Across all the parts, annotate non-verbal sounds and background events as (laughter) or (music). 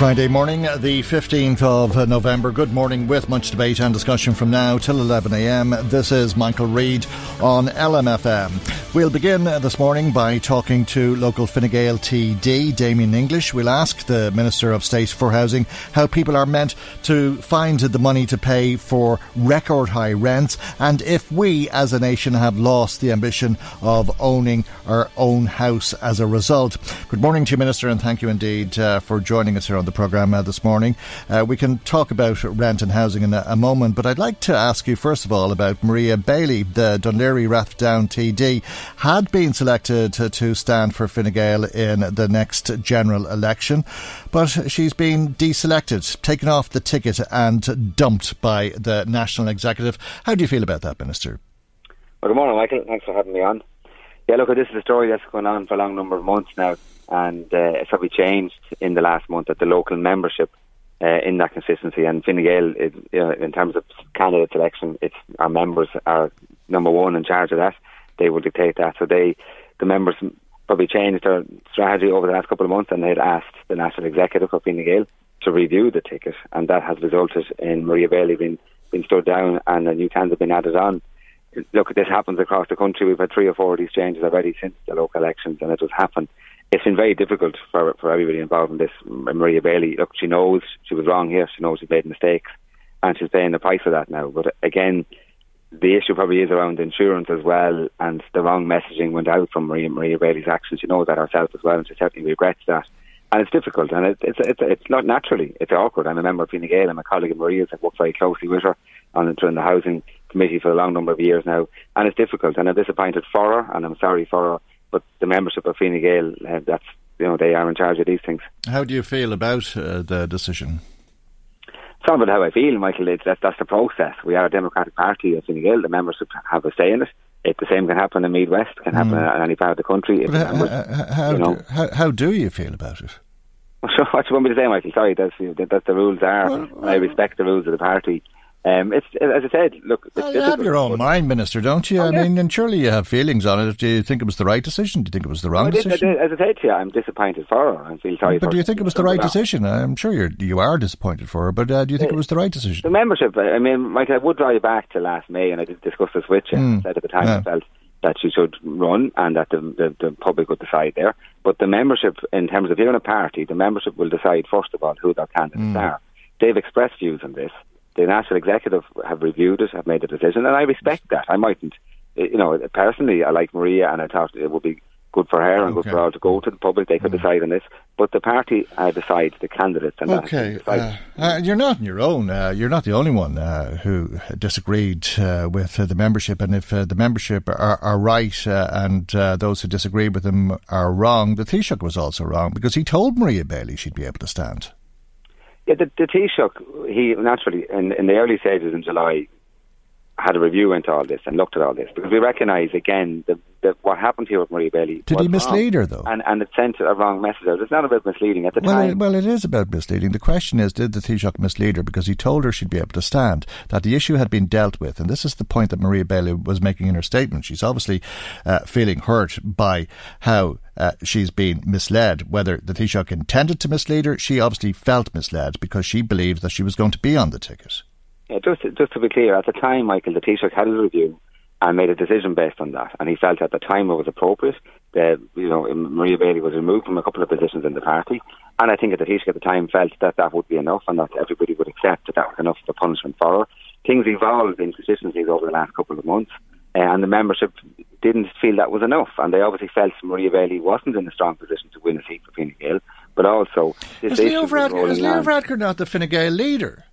Friday morning, uh, the 15th of uh, November. Good morning with much debate and discussion from now till 11am. This is Michael Reade on LMFM. We'll begin uh, this morning by talking to local Fine Gael TD, Damien English. We'll ask the Minister of State for Housing how people are meant to find the money to pay for record high rents and if we as a nation have lost the ambition of owning our own house as a result. Good morning to you, Minister, and thank you indeed uh, for joining us here on the the programme uh, this morning. Uh, we can talk about rent and housing in a, a, moment, but I'd like to ask you first of all about Maria Bailey, the Laoghaire Rathdown TD, had been selected to, to stand for Fine Gael in the next general election, but she's been deselected, taken off the ticket, and dumped by the National Executive. How do you feel about that, Minister? Well, good morning, Michael. Thanks for having me on. Yeah, look, this is a story that's going on for a long number of months now and uh, it's probably changed in the last month that the local membership uh, in that consistency and Fine Gael, is, you know, in terms of candidate selection, it's our members are number one in charge of that. They will dictate that. So they, the members, probably changed their strategy over the last couple of months, and they'd asked the national executive of Fine Gael to review the ticket, and that has resulted in Maria Bailey being being stood down and a new candidate being added on. Look, this happens across the country. We've had three or four of these changes already since the local elections, and it has happened it's been very difficult for for everybody involved in this. Maria Bailey, look, she knows she was wrong here. She knows she made mistakes, and she's paying the price for that now. But again, the issue probably is around insurance as well, and the wrong messaging went out from Maria, Maria Bailey's actions. She knows that herself as well, and she certainly regrets that. And it's difficult, and it, it's it's it's not naturally. It's awkward. I'm a member of Fine Gael. I'm a colleague of Maria's. I've worked very closely with her on the housing committee for a long number of years now, and it's difficult. And I'm disappointed for her, and I'm sorry for her but the membership of Fine Gael, uh, that's you know they are in charge of these things. How do you feel about uh, the decision? It's not about how I feel, Michael. It's that, that's the process. We are a democratic party of Fine Gael. The membership have a say in it. If the same can happen in Meath West, can happen mm. in any part of the country. If how, members, how, you know, do, how, how do you feel about it? So (laughs) what you want me to say, Michael? Sorry, that's, that's the rules are. Well, I respect the rules of the party. Um, it's as I said. Look, well, you have your own mind, Minister, don't you? Oh, I yeah. mean, and surely you have feelings on it. Do you think it was the right decision? Do you think it was the wrong I decision? I did, as I said to you, I'm disappointed for her. I feel sorry. But do you think it was the right decision? I'm sure you're you are disappointed for her. But uh, do you think it was the right decision? The membership. I mean, Michael, I would draw you back to last May, and I did discuss this with you. Mm. I said at the time yeah. I felt that she should run and that the, the, the public would decide there. But the membership, in terms of you're in a party, the membership will decide first of all who their candidates mm. are. They've expressed views on this the national executive have reviewed it, have made a decision, and I respect that. I mightn't, you know, personally, I like Maria, and I thought it would be good for her and okay. good for all to go to the public. They could mm. decide on this, but the party uh, decides the candidates. And okay, uh, uh, you're not on your own. Uh, you're not the only one uh, who disagreed uh, with the membership, and if the membership are, are right and those who disagree with them are wrong, the Taoiseach was also wrong because he told Maria Bailey she'd be able to stand. Yeah, the, the Taoiseach, he naturally, in, in the early stages in July, had a review into all this and looked at all this because we recognise again that, that what happened here with Marie Bailey. Did he mislead wrong, her though? And and it sent a wrong message out. It's not about misleading at the well, time. It, well, it is about misleading. The question is, did the Taoiseach mislead her because he told her she'd be able to stand? That the issue had been dealt with, and this is the point that Maria Bailey was making in her statement. She's obviously uh, feeling hurt by how. Uh, she's been misled. Whether the Taoiseach intended to mislead her, she obviously felt misled because she believed that she was going to be on the ticket. Yeah, just just to be clear, at the time, Michael, the Taoiseach had a review and made a decision based on that, and he felt at the time it was appropriate. That you know, Maria Bailey was removed from a couple of positions in the party, and I think the Taoiseach at the time felt that that would be enough, and that everybody would accept that that was enough of a punishment for her. Things evolved in constituencies over the last couple of months, uh, and the membership didn't feel that was enough, and they obviously felt Maria Bailey wasn't in a strong position to win a seat for Fine Gael, but also is Leo, is Leo Varadkar not the Fine Gael leader?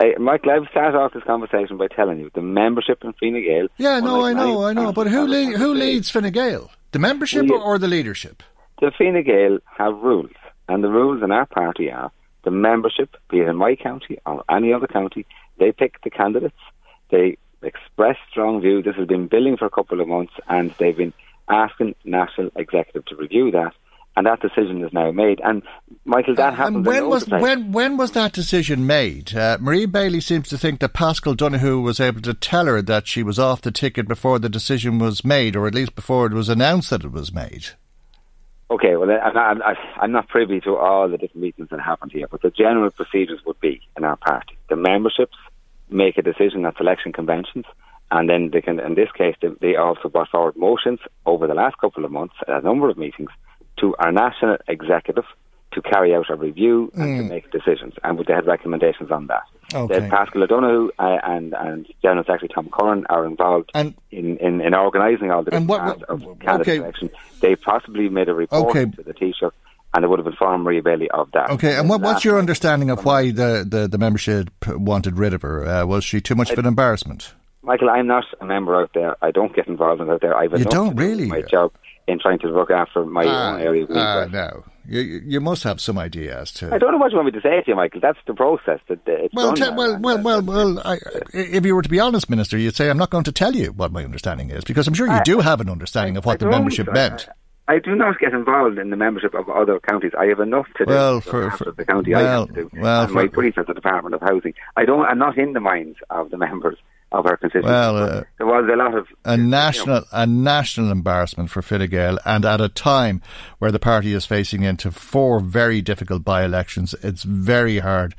Uh, Michael, I've started off this conversation by telling you the membership in Fine Gael. Yeah, no, I know, I know, but who le- who leads Fine Gael? The membership or, or the leadership? The Fine Gael have rules, and the rules in our party are the membership, be it in my county or any other county, they pick the candidates. They express strong view. This has been billing for a couple of months, and they've been asking national executive to review that and that decision is now made. And Michael, that happened. And when was when when was that decision made? Uh, Marie Bailey seems to think that Paschal Donohoe was able to tell her that she was off the ticket before the decision was made, or at least before it was announced that it was made. Okay, well, I'm not, I'm not privy to all the different meetings that happened here, but the general procedures would be in our party: the memberships make a decision at election conventions. And then they can, in this case, they, they also brought forward motions over the last couple of months, at a number of meetings, to our national executive to carry out a review and mm. to make decisions, and would they had recommendations on that. Okay. Paschal O'Donoghue uh, and and General Secretary Tom Curran are involved and, in, in, in organising all the and what, what, of candidate okay. selection. They possibly made a report okay. to the Taoiseach and it would have informed Maria Bailey of that. Okay, and what, what's your understanding of why the, the, the membership wanted rid of her? Uh, was she too much of an embarrassment? Michael, I'm not a member out there. I don't get involved in out there. I've you don't really my job in trying to look after my uh, own area. Uh, no, you, you must have some idea as to. I don't know what you want me to say to you, Michael. That's the process. That it's well, te- well, well, well, well, I, if you were to be honest, Minister, you'd say I'm not going to tell you what my understanding is because I'm sure you I, do have an understanding I, of what the membership meant. I do not get involved in the membership of other counties. I have enough to do well, for, for the county well, I have to do. Well, and for, my brief at the Department of Housing. I don't. I'm not in the minds of the (laughs) members of our constituency. Well, uh, there was a lot of a national know. a national embarrassment for Fine Gael, and at a time where the party is facing into four very difficult by-elections, it's very hard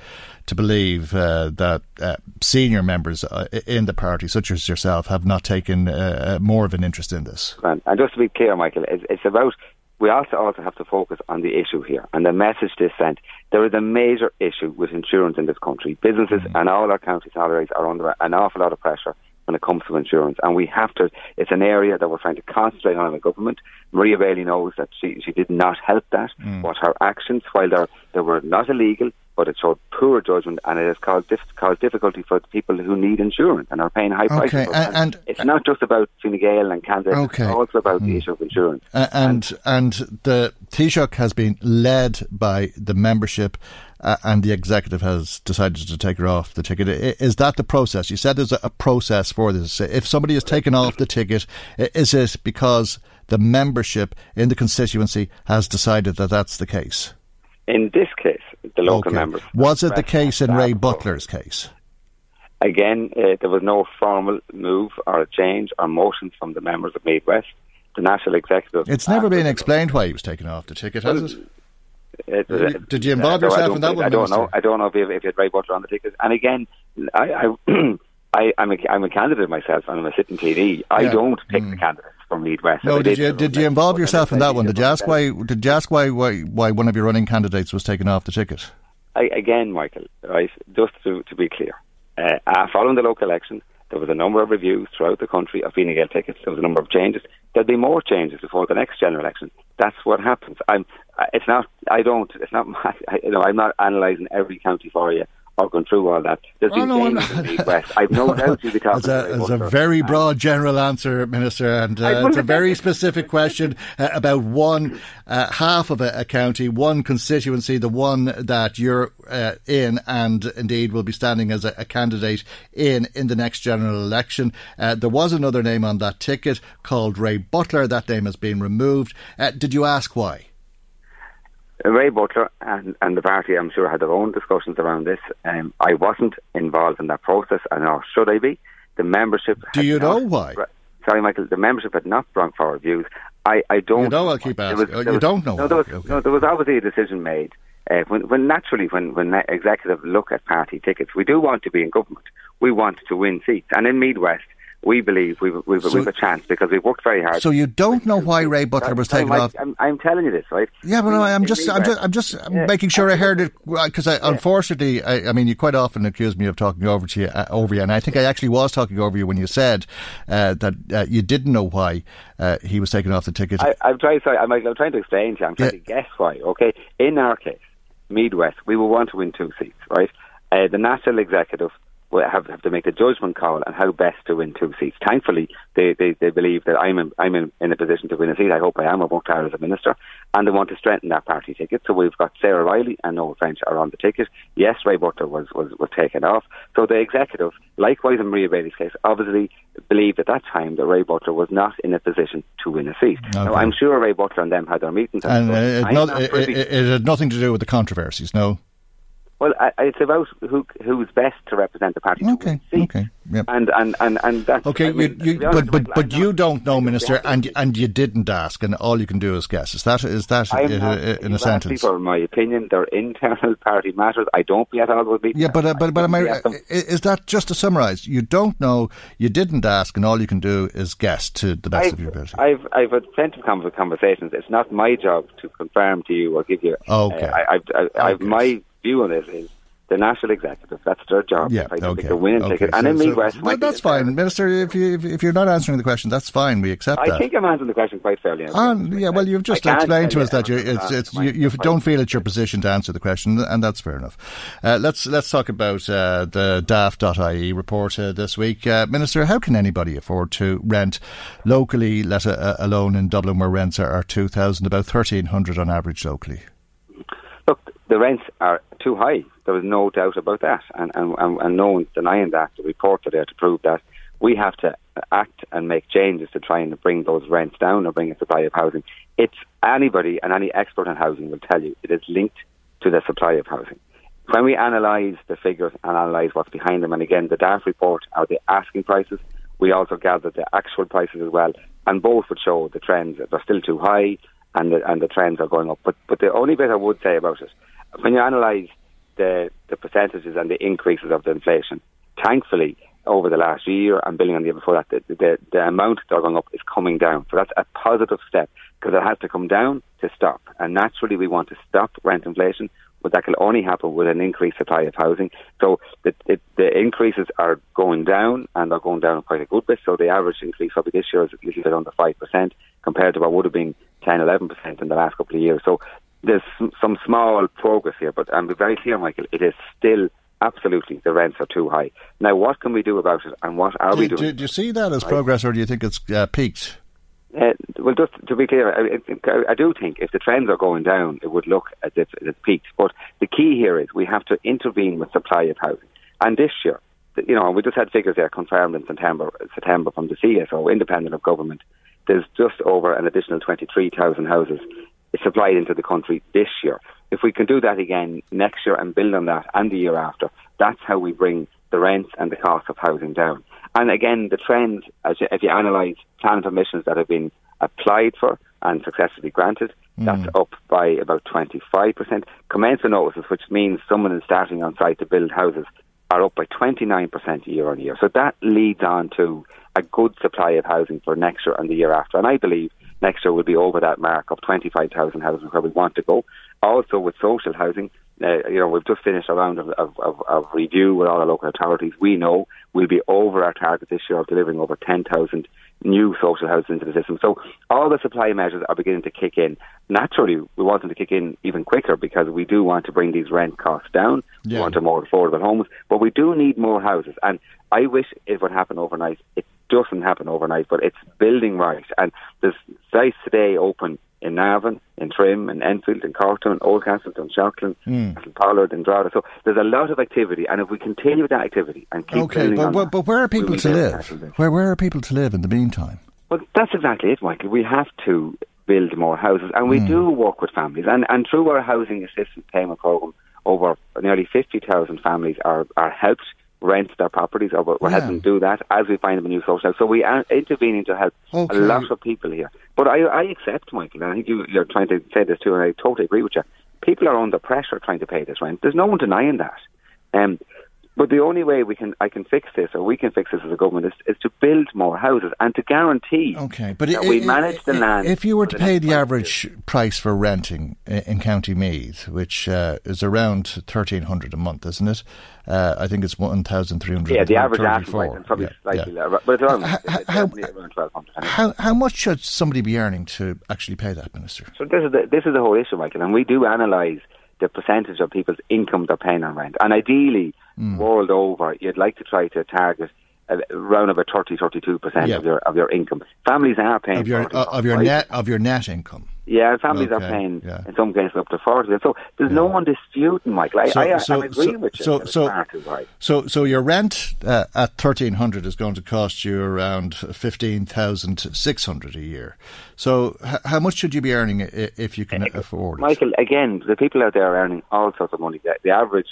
to believe uh, that uh, senior members uh, in the party, such as yourself, have not taken uh, uh, more of an interest in this. And just to be clear, Michael, it's, it's about we also also have to focus on the issue here and the message this sent. There is a major issue with insurance in this country. Businesses mm-hmm. and all our counties salaries are under an awful lot of pressure when it comes to insurance. And we have to, it's an area that we're trying to concentrate on in the government. Maria Bailey knows that she, she did not help that, mm. but her actions, while they they were not illegal, but it showed poor judgment and it has caused, dif- caused difficulty for the people who need insurance and are paying high okay. prices. And, and, it's not just about Fine Gael and Kansas, okay. it's also about mm. the issue of insurance. Uh, and, and, and the Taoiseach has been led by the membership uh, and the executive has decided to take her off the ticket. Is that the process? You said there's a, a process for this. If somebody is taken off the ticket, is it because the membership in the constituency has decided that that's the case? In this case, the local okay. members. Was it the case in Ray Butler's case? Again, uh, there was no formal move or a change or motion from the members of Meath West. The national executive. It's never been explained why he was taken off the ticket, has it? It, it, Did you involve yourself in that one? I don't know. I don't know if you, if you had Ray Butler on the ticket. And again, I, I, (clears throat) I am a, I'm a candidate myself, and I'm a sitting TD. I yeah. don't pick mm. the candidates from West. No, did, you did you involve yourself in that one? Did you ask why? Did you ask why, why why one of your running candidates was taken off the ticket? I, again, Michael, right? Just to to be clear, uh, uh, following the local election, there was a number of reviews throughout the country of Fine Gael tickets. There was a number of changes. There'll be more changes before the next general election. That's what happens. I'm. It's not. I don't. It's not. My, (laughs) I, you know. I'm not analysing every county for you or gone through all that. There's oh, been no, in the West. I've no, (laughs) no doubt you'll be talking It's a, a very broad general answer, Minister, and uh, it's a very specific question uh, about one uh, half of a, a, county, one constituency, the one that you're uh, in, and indeed will be standing as a, a, candidate in in the next general election. Uh, there was another name on that ticket called Ray Butler. That name has been removed. Uh, did you ask why? Ray Butler and, and the party, I'm sure, had their own discussions around this. Um, I wasn't involved in that process, and nor should I be. The membership. Do you know why? Sorry, Michael. The membership had not brought forward views. I, I don't. You know, I'll keep asking. Was, you was, don't know. No, there was, okay. no, there was obviously a decision made. Uh, when, when naturally, when when executive look at party tickets, we do want to be in government. We want to win seats, and in Meath West, we believe we've, we've, So- we've a chance because we've worked very hard. So you don't know why Ray Butler was I'm, taken I'm, off. I'm, I'm telling you this, right? Yeah, but no, I'm just, I'm just, I'm just Yeah. making sure I heard it because I, unfortunately, I, I mean, you quite often accuse me of talking over to you, uh, over you, and I think I actually was talking over you when you said uh, that uh, you didn't know why uh, he was taken off the ticket. I, I'm trying. Sorry, I'm, I'm trying to explain to you. I'm trying Yeah. to guess why. Okay, in our case, Meath West, we will want to win two seats, right? Uh, the national executive have, have to make the judgment call on how best to win two seats. Thankfully, they, they, they believe that I'm in, I'm in, in a position to win a seat. I hope I am. I worked hard as a minister, and they want to strengthen that party ticket. So we've got Sarah Riley and Noel French are on the ticket. Yes, Ray Butler was, was, was taken off. So the executive, likewise in Maria Bailey's case, obviously believed at that time that Ray Butler was not in a position to win a seat. Now, I'm sure Ray Butler and them had their meetings. and uh, it, not, not it, it, it had nothing to do with the controversies, no. Well, I, I- it's about who who's best to represent the party. Okay, win a okay, yep. And and and and that's Okay, I mean, you, you, honest, but but but you don't know, Minister, and and you didn't ask, and all you can do is guess. Is that is that I'm in, not, a, in a you've asked me sentence? for my opinion. They're internal (laughs) party matters. I don't be at all with me. Yeah, but uh, but but am I, is that just to summarise? You don't know, you didn't ask, and all you can do is guess to the best I've, of your ability. I've I've had plenty of conversations. It's not my job to confirm to you or give you. Okay. Uh, I, I've, I, I've, Okay. my view on it is the national executive. That's their job. Yeah, to okay. pick a winning okay. ticket. And So- in so- Meath West, no, Michael, that's fine, uh, Minister. If you if, if you're not answering the question, that's fine. We accept I that. think I'm answering the question quite fairly. Um, yeah, well, you've just explained to us that you, it's, it's, you, you don't feel it's your position to answer the question, and that's fair enough. Uh, let's let's talk about uh, the daft.ie report uh, this week. Uh, Minister, how can anybody afford to rent locally, let a, alone in Dublin, where rents are, are 2,000, about 1,300 on average locally? Look, the rents are too high. There is no doubt about that, and and, and, and no one's denying that. The reports are there to prove that. We have to act and make changes to try and bring those rents down or bring a supply of housing. It's anybody and any expert on housing will tell you it is linked to the supply of housing. When we analyse the figures and analyse what's behind them, and again, the Daft report are the asking prices. We also gathered the actual prices as well, and both would show the trends. They're still too high, and the, and the trends are going up. But but the only bit I would say about it, when you analyse the the percentages and the increases of the inflation, thankfully over the last year and building on the year before that, the, the, the amount that are going up is coming down. So that's a positive step because it has to come down to stop. And naturally, we want to stop rent inflation, but that can only happen with an increased supply of housing. So the, the, the increases are going down and they're going down quite a good bit. So the average increase probably this year is a little bit under 5% compared to what would have been 10, 11% in the last couple of years. So there's some, small progress here, but I'm very clear, Michael, it is still absolutely the rents are too high. Now, what can we do about it and what are we doing? do, do you see that as progress, or do you think it's uh, peaked? Uh, well, just to be clear, I, I, I do think if the trends are going down, it would look as if it's peaked. But the key here is we have to intervene with supply of housing. And this year, you know, we just had figures there confirmed in September, September from the CSO, independent of government. There's just over an additional 23,000 houses supplied into the country this year. If we can do that again next year and build on that and the year after, that's how we bring the rents and the cost of housing down. And again, the trend, as you, if you analyse planning permissions that have been applied for and successfully granted, mm. that's up by about 25%. Commencement notices, which means someone is starting on site to build houses, are up by 29% year on year. So that leads on to a good supply of housing for next year and the year after. And I believe next year we'll be over that mark of 25,000 houses where we want to go. Also with social housing, uh, you know, we've just finished a round of, of, of, of review with all the local authorities. We know we'll be over our target this year of delivering over 10,000 new social houses into the system. So all the supply measures are beginning to kick in. Naturally, we want them to kick in even quicker because we do want to bring these rent costs down. Yeah. We want more affordable homes, but we do need more houses. And I wish it would happen overnight. It doesn't happen overnight, but it's building right. And there's sites today open in Navan, in Trim, in Enfield, in Cortown, Oldcastle, Dunshaughlin, mm. Pollard, and Drogheda. So there's a lot of activity, and if we continue that activity and keep Okay, building but, on but, but where are people to live? Where where are people to live in the meantime? well, that's exactly it, Michael. We have to build more houses, and we do work with families. And, and through our housing assistance payment program, over nearly 50,000 families are, are helped rent their properties, or we're Yeah. helping do that as we find them a new social house. So we are intervening to help Okay. a lot of people here. But I, I accept, Michael, and I think you, you're trying to say this too, and I totally agree with you. People are under pressure trying to pay this rent. There's no one denying that. Um, But the only way we can I can fix this, or we can fix this as a government, is, is to build more houses and to guarantee Okay, but that i- we manage the i- land. If you were to the pay the average years. price for renting in County Meath, which uh, is around thirteen hundred a month, isn't it? Uh, I think it's one thousand three hundred. yeah, the average asking price is probably slightly lower, but it's around, H- it's how- around twelve hundred. How how much should somebody be earning to actually pay that, Minister? So this is the, this is the whole issue, Michael, and we do analyse the percentage of people's income they're paying on rent, and ideally, Hmm. world over, you'd like to try to target uh, around about 30 32 percent Yeah. of your of your income. Families are paying Of your 40, uh, of your 45. net of your net income. Yeah, families are paying yeah. in some cases up to forty. So there's no one disputing, Michael. I, So- I, so- I'm agreeing so- with you. so- so-. So, so your rent uh, at thirteen hundred is going to cost you around fifteen thousand six hundred a year. So, h- how much should you be earning if you can afford it? Michael, again, the people out there are earning all sorts of money. The, the average,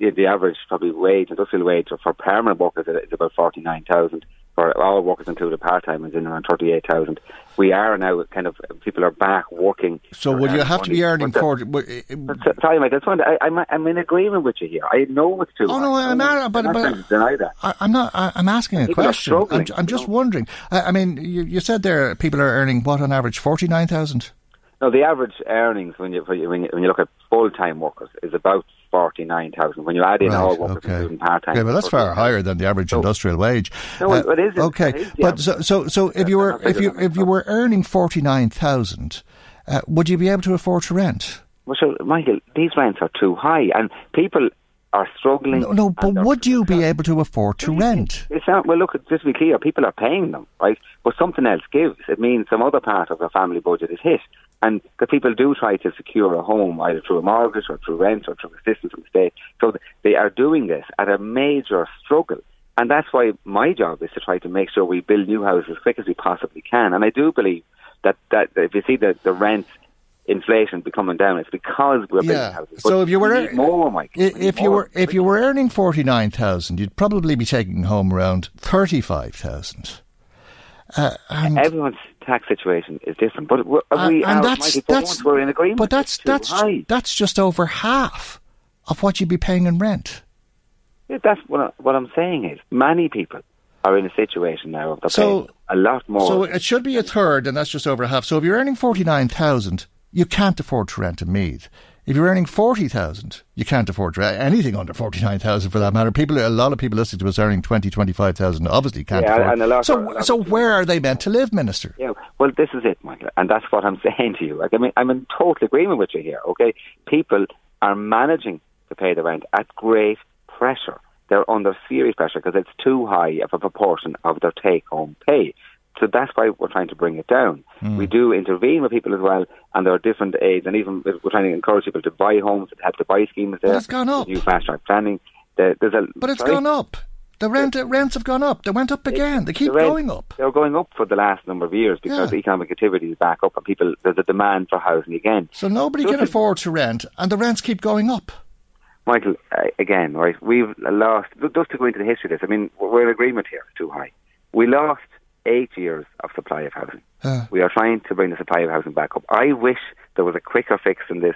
the, the average probably wage, industrial wage for permanent workers is about forty nine thousand. For all workers included part time is in around thirty eight thousand. We are now kind of people are back working. So, They're will you have to be earning But the- forty? but, uh, but, so- Sorry, Mike. That's one. I, I'm I'm in agreement with you here. I know it's too. Oh, no, I'm not- but- I'm but- trying deny that. I, I'm not. I, I'm asking a People question. I'm, I'm just know. wondering. I, I mean, you, you said there people are earning what on average forty nine thousand. No, the average earnings when you when you, when you look at full time workers is about forty nine thousand. When you add in all workers, including part time. Okay, well, that's far higher than the average So- industrial wage. Uh, No, it isn't. Okay, It is but so, so, so if you were if you if you were earning forty nine thousand, uh, would you be able to afford to rent? Well, so, Michael, these rents are too high, and people are struggling. No, no but would you be able to afford to rent? It's not, well, look, just to be clear, people are paying them, right? But something else gives. It means some other part of the family budget is hit. And the people do try to secure a home either through a mortgage or through rent or through assistance from the state. So they are doing this at a major struggle. And that's why my job is to try to make sure we build new houses as quick as we possibly can. And I do believe that, that if you see the, the rent inflation be coming down, it's because we're building Yeah. houses. So But if you were we more, Mike. If you were if you were earning forty nine thousand, you'd probably be taking home around thirty five thousand. Uh, and Everyone's tax situation is different, but we, Uh, we and that's Michael, that's we're in agreement. But that's that's high. that's just over half of what you'd be paying in rent. Yeah, that's what, I, what I'm saying is many people are in a situation now of they're So- paying a lot more. So it should be a third, and that's just over half. So if you're earning forty nine thousand, you can't afford to rent a Meath. If you're earning forty thousand, you can't afford to anything under forty nine thousand for that matter. People, a lot of people listening to us earning twenty, twenty five thousand, obviously can't Yeah, afford. and a lot so, are- a lot so where are they meant to live, Minister? yeah, well, this is it, Michael, and that's what I'm (laughs) saying to you. Like, I mean, I'm in total agreement with you here. Okay, people are managing to pay the rent at great pressure. They're under serious pressure because it's too high of a proportion of their take-home pay. So that's why we're trying to bring it down. Hmm. We do intervene with people as well, and there are different aids, and even we're trying to encourage people to buy homes, to help to buy schemes there. it's gone up. New fast track planning. There- There's a But it's sorry? gone up. The rent rents have gone up. They went up again. They keep The rent- going up. They're going up for the last number of years because Yeah. economic activity is back up and people there's a demand for housing again. So nobody Just can afford to rent, and the rents keep going up. Michael, again, right? We've lost. Just to go into the history of this, I mean, we're in agreement here. It's too high. We lost eight years of supply of housing. Uh. We are trying to bring the supply of housing back up. I wish there was a quicker fix than this.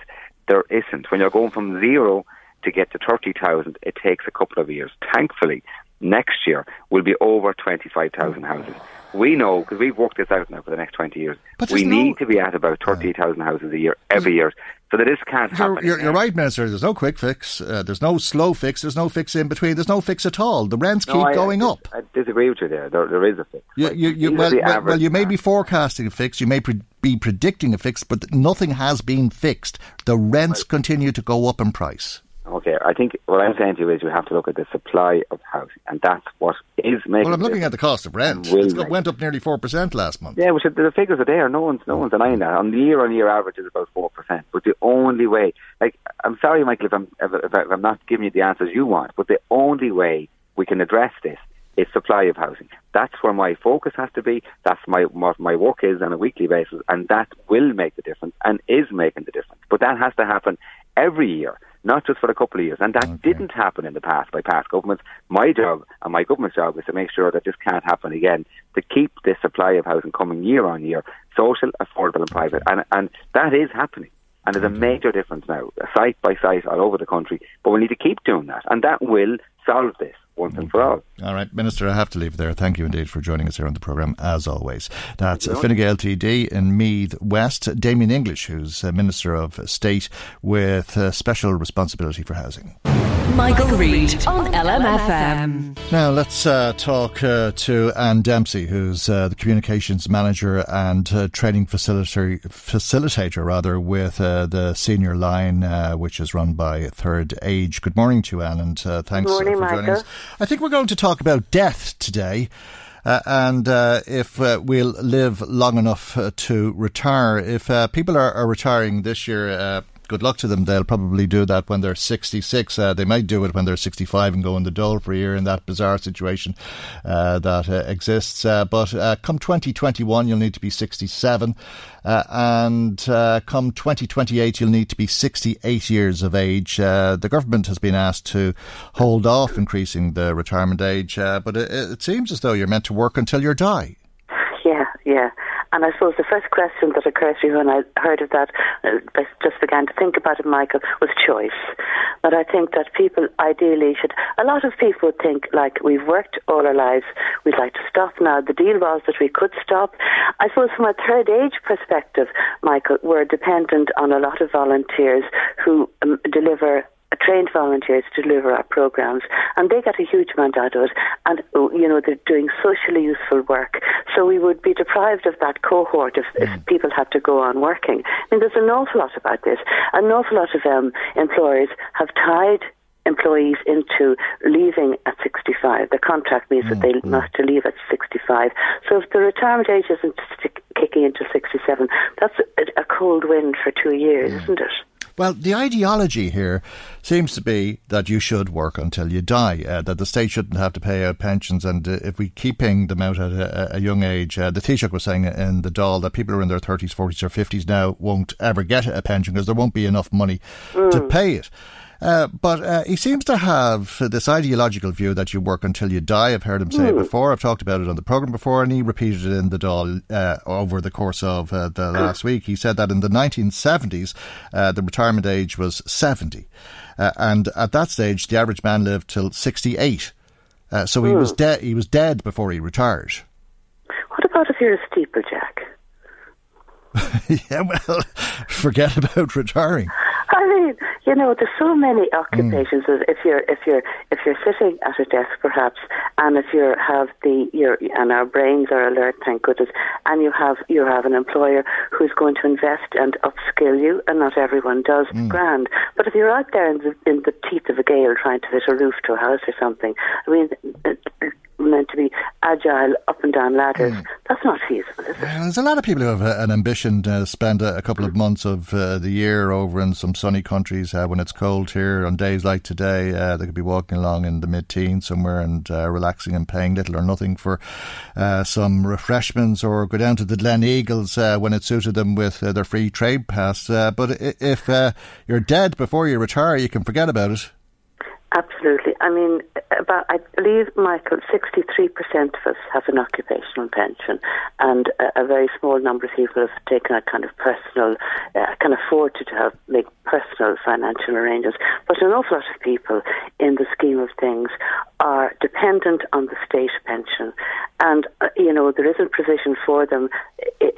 There isn't. When you're going from zero to get to thirty thousand, it takes a couple of years. Thankfully, next year will be over twenty five thousand houses. We know because we've worked this out now for the next twenty years. But we no- need to be at about thirty thousand houses a year every year, so that this can't happen. You're, you're, you're right, Minister. There's no quick fix. Uh, there's no slow fix. There's no fix in between. There's no fix at all. The rents keep I- going I, up. I disagree with you there. There, there is a fix. You, you, you, well, well, well, you may be forecasting a fix. You may pre- be predicting a fix, but nothing has been fixed. The rents continue to go up in price. Okay, I think what I'm saying to you is you have to look at the supply of housing, and that's what is making. Well, I'm looking at the cost of rent. It's got, make- went up nearly four percent last month. Yeah, which the figures are there. No one's no one's denying that. On the year-on-year average is about four percent. But the only way, like, I'm sorry, Michael, if I'm if, if I'm not giving you the answers you want, but the only way we can address this is supply of housing. That's where my focus has to be. That's my what my work is on a weekly basis, and that will make the difference and is making the difference. But that has to happen every year, not just for a couple of years. And that didn't happen in the past by past governments. My job and my government's job is to make sure that this can't happen again. To keep this supply of housing coming year on year, social, affordable, and private, and and that is happening. And there's a major difference now, site by site all over the country. But we need to keep doing that, and that will solve this once and for all. All right, Minister, I have to leave there. Thank you indeed for joining us here on the programme, as always. That's Fine Gael TD in Meath West, Damien English, who's Minister of State with uh, special responsibility for housing. Michael, Reade on LMFM. Now let's uh, talk uh, to Anne Dempsey, who's uh, the communications manager and uh, training facilitator, facilitator rather, with uh, the senior line, uh, which is run by Third Age. Good morning to you, Anne, and thanks morning, for Michael. joining us. I think we're going to talk about death today. Uh, and uh, if uh, we'll live long enough to retire, if people are, are, retiring this year, good luck to them. They'll probably do that when they're 66. Uh, they might do it when they're 65 and go in the dole for a year in that bizarre situation uh, that uh, exists. Uh, but uh, come 2021, you'll need to be 67. Uh, and come 2028, you'll need to be 68 years of age. the government has been asked to hold off increasing the retirement age, but it, it seems as though you're meant to work until you die. Yeah, yeah. And I suppose the first question that occurred to me when I heard of that, uh, I just began to think about it, Michael, was choice. But I think that people ideally should, a lot of people think like we've worked all our lives, we'd like to stop now. The deal was that we could stop. I suppose from a third age perspective, Michael, we're dependent on a lot of volunteers who um, deliver trained volunteers to deliver our programs, and they get a huge amount out of it. And oh, you know they're doing socially useful work, so we would be deprived of that cohort if, mm. if people had to go on working. I mean, there's an awful lot about this. An awful lot of um, employers have tied employees into leaving at 65. The contract means mm-hmm. that they mm. have to leave at 65. So if the retirement age isn't kicking into 67, that's a, a cold wind for two years, mm. isn't it? Well, the ideology here seems to be that you should work until you die, uh, that the state shouldn't have to pay out pensions, and uh, if we keep paying them out at a, a young age, uh, the Taoiseach was saying in the Dáil that people who are in their 30s, 40s, or 50s now won't ever get a pension because there won't be enough money mm. to pay it. Uh, but uh, he seems to have this ideological view that you work until you die. I've heard him say mm. it hmm. before. I've talked about it on the programme before, and he repeated it in the Dáil uh, over the course of uh, the hmm. last week. He said that in the 1970s, uh, the retirement age was 70. and at that stage, the average man lived till 68. so mm. he was hmm. dead. He was dead before he retired. What about if you're a steeplejack? (laughs) yeah, well, forget about retiring. I mean, you know, there's so many occupations. Mm. If you're if you're if you're sitting at a desk, perhaps, and if you have the your and our brains are alert, thank goodness, and you have you have an employer who's going to invest and upskill you, and not everyone does. Mm. Grand, but if you're out there in the, in the teeth of a gale trying to fit a roof to a house or something, I mean, meant to be agile up and down ladders. Mm. That's not feasible, is it? there's a lot of people who have an ambition to spend a, couple of months of uh, the year over in some sunny countries uh, when it's cold here. On days like today, uh, they could be walking along in the mid-teens somewhere and uh, relaxing and paying little or nothing for uh, some refreshments, or go down to the Glen Eagles uh, when it suited them with their free trade pass. but if you're dead before you retire, you can forget about it. Absolutely. I mean, about I believe, Michael, 63% of us have an occupational pension, and a, a very small number of people have taken a kind of personal, uh, can afford to have make personal financial arrangements. But an awful lot of people, in the scheme of things, are dependent on the state pension, and uh, you know there isn't provision for them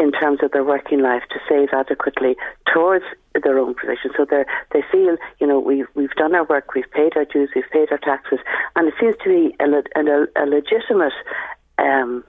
in terms of their working life to save adequately towards their own provision. So they they feel, you know, we've we've done our work, we've paid our dues, we've paid our taxes, and it seems to be a, a, a legitimate um,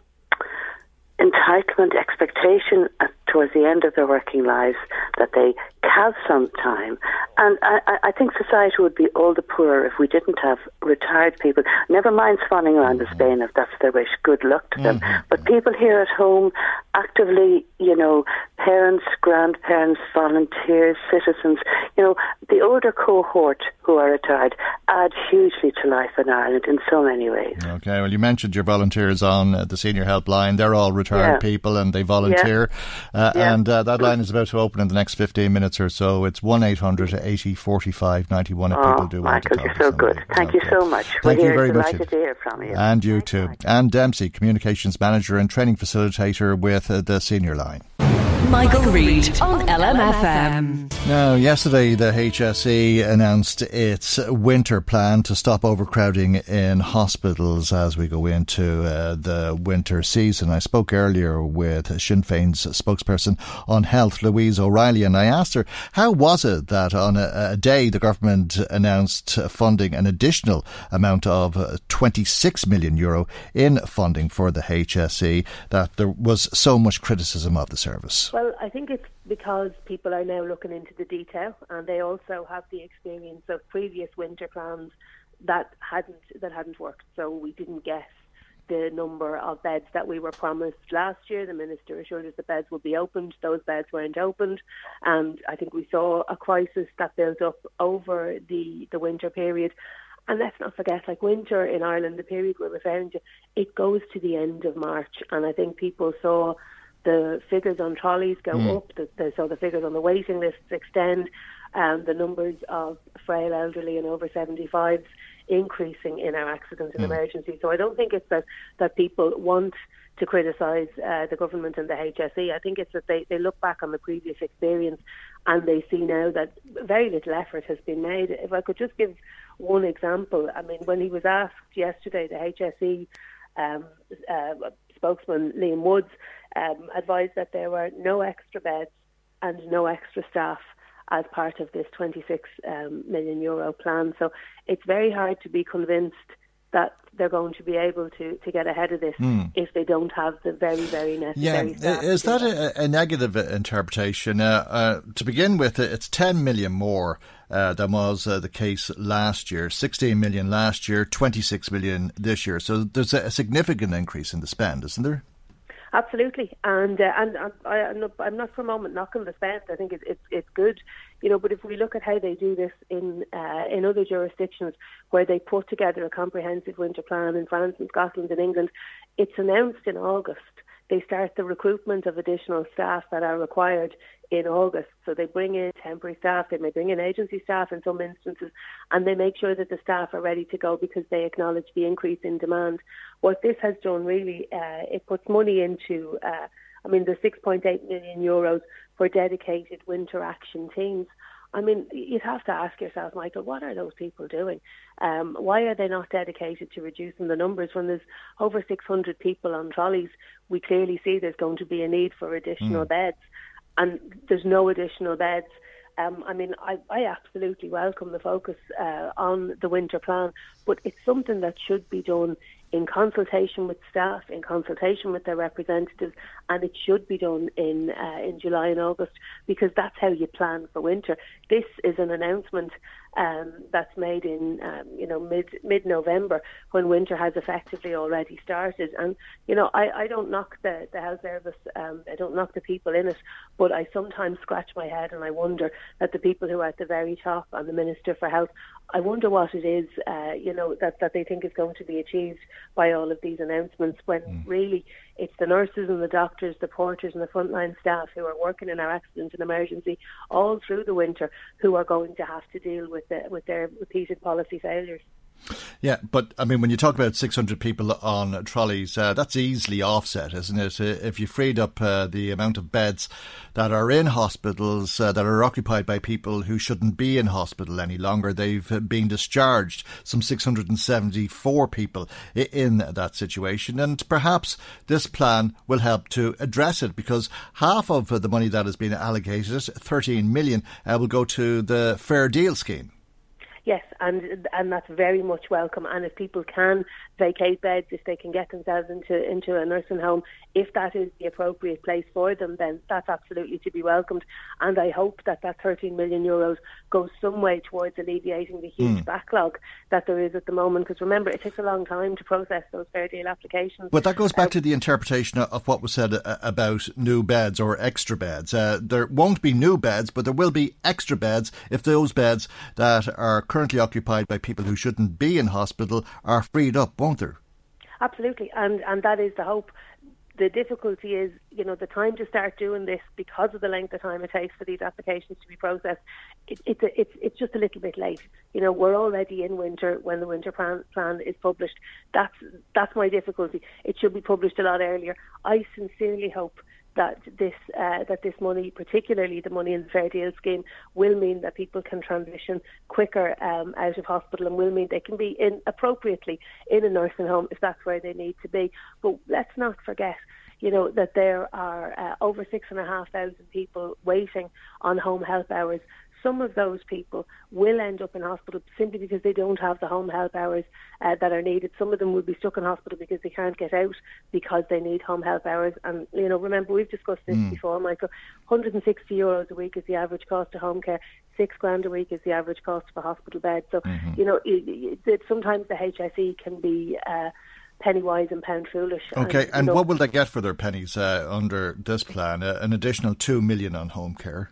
entitlement, expectation at, towards the end of their working lives that they have some time. And I, I think society would be all the poorer if we didn't have retired people. Never mind swanning around mm-hmm. Spain if that's their wish. Good luck to them. Mm-hmm. But people here at home, actively, you know, parents, grandparents, volunteers, citizens, you know, the older cohort who are retired add hugely to life in Ireland in so many ways. Okay, well, you mentioned your volunteers on uh, the senior helpline. They're all retired yeah. people and they volunteer. Yeah. Uh, yeah. And uh, that line is about to open in the next 15 minutes or so. It's 1 800 80 45 91 if oh, people do Michael, want to you're so good. Thank okay. you so much. Thank We're you very much. to hear from you. And you too. Michael. Anne Dempsey, Communications Manager and Training Facilitator with uh, the Senior Line. Michael, Reade on LMFM. Now, yesterday the HSE announced its winter plan to stop overcrowding in hospitals as we go into uh, the winter season. I spoke earlier with Sinn Féin's spokesperson on health, Louise O'Reilly, and I asked her how was it that on a, a day the government announced funding an additional amount of uh, 26 million euro in funding for the HSE that there was so much criticism of the service. Well, I think it's because people are now looking into the detail, and they also have the experience of previous winter plans that hadn't that hadn't worked. So we didn't get the number of beds that we were promised last year. The minister assured us the beds would be opened. Those beds weren't opened, and I think we saw a crisis that built up over the the winter period. And let's not forget, like winter in Ireland, the period we're referring to, it goes to the end of March, and I think people saw the figures on trolleys go mm. up, the, the, so the figures on the waiting lists extend, and the numbers of frail elderly and over 75s increasing in our accident and mm. emergency. So I don't think it's that, that people want to criticise uh, the government and the HSE. I think it's that they, they look back on the previous experience and they see now that very little effort has been made. If I could just give one example, I mean, when he was asked yesterday, the HSE um, uh, spokesman Liam Woods um, advised that there were no extra beds and no extra staff as part of this 26 um, million euro plan. So it's very hard to be convinced that they're going to be able to, to get ahead of this mm. if they don't have the very, very necessary Yeah, is that a, a, negative interpretation? Uh, uh, to begin with, it's 10 million more uh, than was uh, the case last year. 16 million last year, 26 million this year. So there's a, significant increase in the spend, isn't there? Absolutely, and uh, and, and I, am not, I'm not for a moment knocking the spend. I think it's it's it's good, you know. But if we look at how they do this in uh, in other jurisdictions where they put together a comprehensive winter plan in France and Scotland and England, it's announced in August they start the recruitment of additional staff that are required in August. So they bring in temporary staff, they may bring in agency staff in some instances, and they make sure that the staff are ready to go because they acknowledge the increase in demand. What this has done really, uh, it puts money into, uh, I mean, the 6.8 million euros for dedicated winter action teams. I mean, you'd have to ask yourself, Michael, what are those people doing? Um, why are they not dedicated to reducing the numbers when there's over 600 people on trolleys? We clearly see there's going to be a need for additional mm. beds, and there's no additional beds. Um, I mean, I, I absolutely welcome the focus uh, on the winter plan, but it's something that should be done in consultation with staff, in consultation with their representatives, and it should be done in uh, in July and August because that's how you plan for winter. This is an announcement um, that's made in um, you know mid mid November when winter has effectively already started. And you know I, I don't knock the the health service, um, I don't knock the people in it, but I sometimes scratch my head and I wonder that the people who are at the very top and the Minister for Health I wonder what it is, uh, you know, that, that they think is going to be achieved by all of these announcements when mm. really it's the nurses and the doctors, the porters and the frontline staff who are working in our accident and emergency all through the winter who are going to have to deal with, the, with their repeated policy failures. Yeah, but I mean, when you talk about 600 people on trolleys, uh, that's easily offset, isn't it? Uh, if you freed up uh, the amount of beds that are in hospitals uh, that are occupied by people who shouldn't be in hospital any longer, they've uh, been discharged. Some 674 people in that situation, and perhaps this plan will help to address it because half of the money that has been allocated, 13 million, uh, will go to the Fair Deal scheme. Yes, and and that's very much welcome. And if people can vacate beds, if they can get themselves into into a nursing home, if that is the appropriate place for them, then that's absolutely to be welcomed. And I hope that that 13 million euros goes some way towards alleviating the huge mm. backlog that there is at the moment. Because remember, it takes a long time to process those fair deal applications. But that goes back um, to the interpretation of what was said uh, about new beds or extra beds. Uh, there won't be new beds, but there will be extra beds if those beds that are currently occupied by people who shouldn't be in hospital are freed up, won't there? Absolutely, and and that is the hope. The difficulty is, you know, the time to start doing this because of the length of time it takes for these applications to be processed. It, it's a, it's it's just a little bit late. You know, we're already in winter when the winter plan, plan is published. That's that's my difficulty. It should be published a lot earlier. I sincerely hope that this uh, that this money, particularly the money in the Fair Deal scheme, will mean that people can transition quicker um, out of hospital and will mean they can be in appropriately in a nursing home if that's where they need to be. But let's not forget you know, that there are uh, over six and a half thousand people waiting on home help hours some of those people will end up in hospital simply because they don't have the home help hours uh, that are needed. Some of them will be stuck in hospital because they can't get out because they need home help hours. And, you know, remember, we've discussed this mm. before, Michael. 160 euros a week is the average cost of home care. Six grand a week is the average cost of a hospital bed. So, mm-hmm. you know, it, it, sometimes the HSE can be. Uh, penny wise and pound foolish. Okay, and, and what will they get for their pennies uh, under this plan? Uh, an additional two million on home care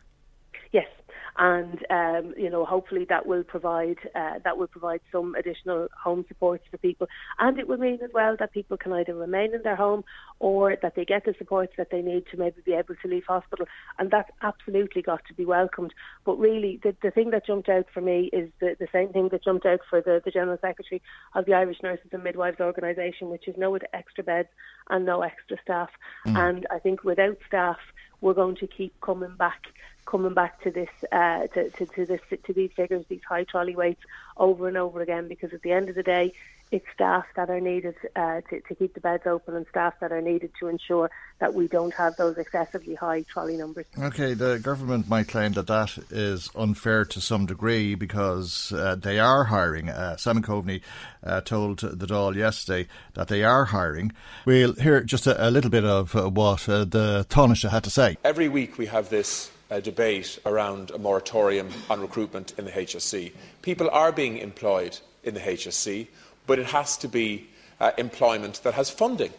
and um, you know hopefully that will provide uh, that will provide some additional home supports for people, and it will mean as well that people can either remain in their home or that they get the supports that they need to maybe be able to leave hospital, and that's absolutely got to be welcomed. But really, the, the thing that jumped out for me is the, the same thing that jumped out for the, the general secretary of the Irish Nurses and Midwives organisation, which is no extra beds and no extra staff. Mm. And I think without staff, we're going to keep coming back coming back to this uh, to, to, to this to these figures, these high trolley weights over and over again. Because at the end of the day, it's staff that are needed uh, to, to keep the beds open and staff that are needed to ensure that we don't have those excessively high trolley numbers. Okay, the government might claim that that is unfair to some degree because uh, they are hiring. Uh, Simon Coveney uh, told the Dáil yesterday that they are hiring. We'll hear just a, a little bit of uh, what uh, the Taoiseach had to say. Every week we have this uh, debate around a moratorium on recruitment in the HSE. People are being employed in the HSE, but it has to be uh, employment that has funding.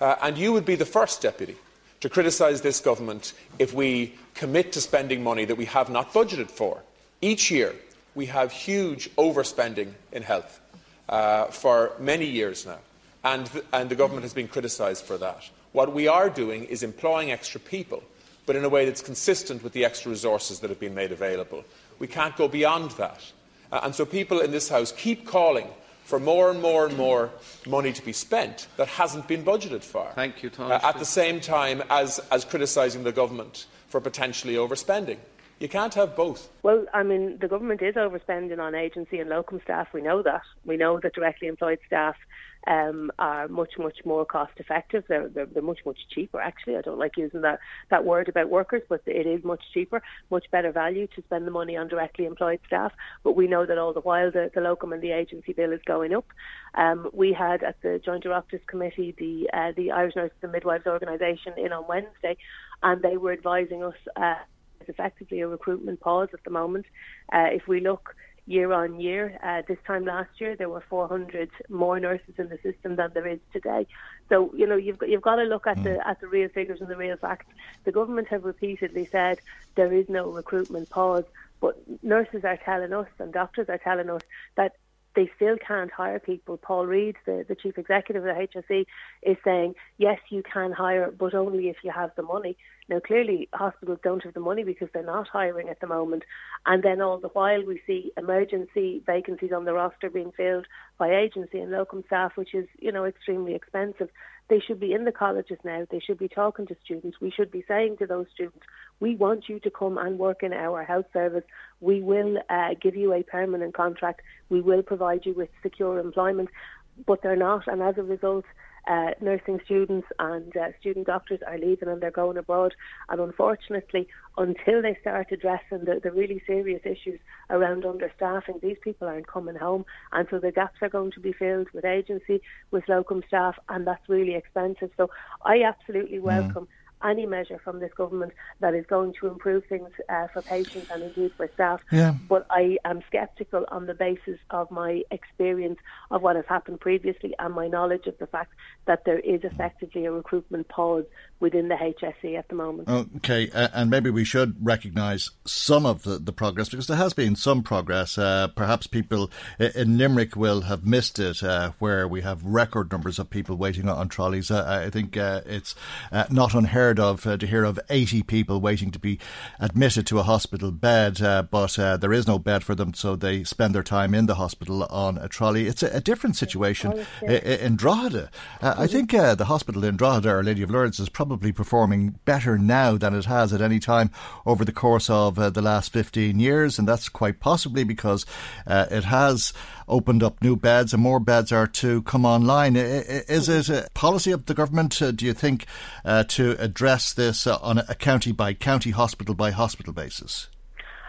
Uh, and you would be the first deputy to criticise this government if we commit to spending money that we have not budgeted for. Each year, we have huge overspending in health uh, for many years now, and, th- and the government has been criticised for that. What we are doing is employing extra people but in a way that's consistent with the extra resources that have been made available. We can't go beyond that. Uh, and so people in this House keep calling for more and more and more money to be spent that hasn't been budgeted for. Thank you, Thomas. Uh, at the same time as, as criticising the government for potentially overspending. You can't have both. Well, I mean, the government is overspending on agency and locum staff. We know that. We know that directly employed staff um, are much, much more cost effective. They're, they're, they're, much, much cheaper, actually. I don't like using that, that word about workers, but it is much cheaper, much better value to spend the money on directly employed staff. But we know that all the while the, the locum and the agency bill is going up. Um, we had at the Joint Oireachtas Committee the, uh, the Irish Nurses and Midwives Organisation in on Wednesday, and they were advising us. Uh, it's effectively a recruitment pause at the moment. Uh, if we look year on year. Uh, this time last year, there were 400 more nurses in the system than there is today. So you know you've got, you've got to look at mm. the at the real figures and the real facts. The government have repeatedly said there is no recruitment pause, but nurses are telling us and doctors are telling us that they still can't hire people. Paul Reid, the, the chief executive of the HSE, is saying, yes, you can hire, but only if you have the money. Now, clearly, hospitals don't have the money because they're not hiring at the moment. And then all the while, we see emergency vacancies on the roster being filled by agency and locum staff, which is, you know, extremely expensive. They should be in the colleges now. They should be talking to students. We should be saying to those students, we want you to come and work in our health service. We will uh, give you a permanent contract. We will provide you with secure employment. But they're not. And as a result, uh, nursing students and uh, student doctors are leaving and they're going abroad. And unfortunately, until they start addressing the, the really serious issues around understaffing, these people aren't coming home. And so the gaps are going to be filled with agency, with locum staff, and that's really expensive. So I absolutely mm. welcome. Mm any measure from this government that is going to improve things uh, for patients and indeed for staff. Yeah. But I am sceptical on the basis of my experience of what has happened previously and my knowledge of the fact that there is effectively a recruitment pause within the HSE at the moment. Okay, uh, and maybe we should recognise some of the, the progress because there has been some progress. Uh, perhaps people in Limerick will have missed it, uh, where we have record numbers of people waiting on, trolleys. Uh, I think uh, it's uh, not unheard of to hear of 80 people waiting to be admitted to a hospital bed, but there is no bed for them, so they spend their time in the hospital on a trolley. It's a, a different situation oh, in Drogheda. I think the hospital in Drogheda, Our Lady of Lourdes, is probably probably performing better now than it has at any time over the course of uh, the last 15 years, and that's quite possibly because uh, it has opened up new beds and more beds are to come online. Is it a policy of the government, uh, do you think, uh, to address this uh, on a county by county, hospital by hospital basis?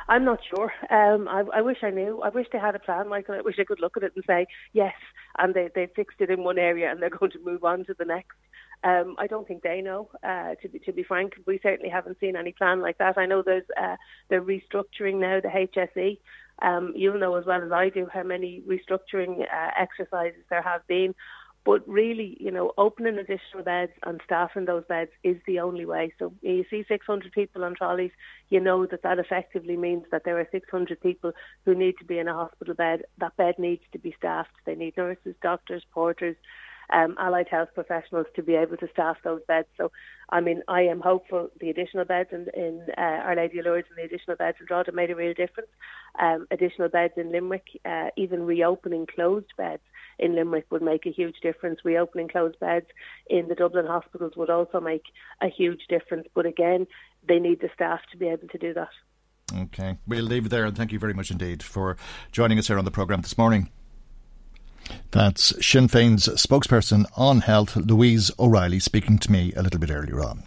I'm not sure. Um, I, I wish I knew. I wish they had a plan, Michael. I wish I could look at it and say yes, and they they fixed it in one area and they're (laughs) going to move on to the next. Um, I don't think they know. Uh, to be to be frank, we certainly haven't seen any plan like that. I know there's uh, they're restructuring now the HSE. Um, you'll know as well as I do how many restructuring uh, exercises there have been. But really, you know, opening additional beds and staffing those beds is the only way. So you see 600 people on trolleys, you know that that effectively means that there are 600 people who need to be in a hospital bed. That bed needs to be staffed. They need nurses, doctors, porters, um, allied health professionals to be able to staff those beds. So, I mean, I am hopeful the additional beds in, in uh, Our Lady of Lourdes and the additional beds in Drogheda made a real difference. Um, additional beds in Limerick, uh, even reopening closed beds in Limerick would make a huge difference. Reopening closed beds in the Dublin hospitals would also make a huge difference. But again, they need the staff to be able to do that. Okay, we'll leave it there and thank you very much indeed for joining us here on the programme this morning. That's Sinn Féin's spokesperson on health, Louise O'Reilly, speaking to me a little bit earlier on.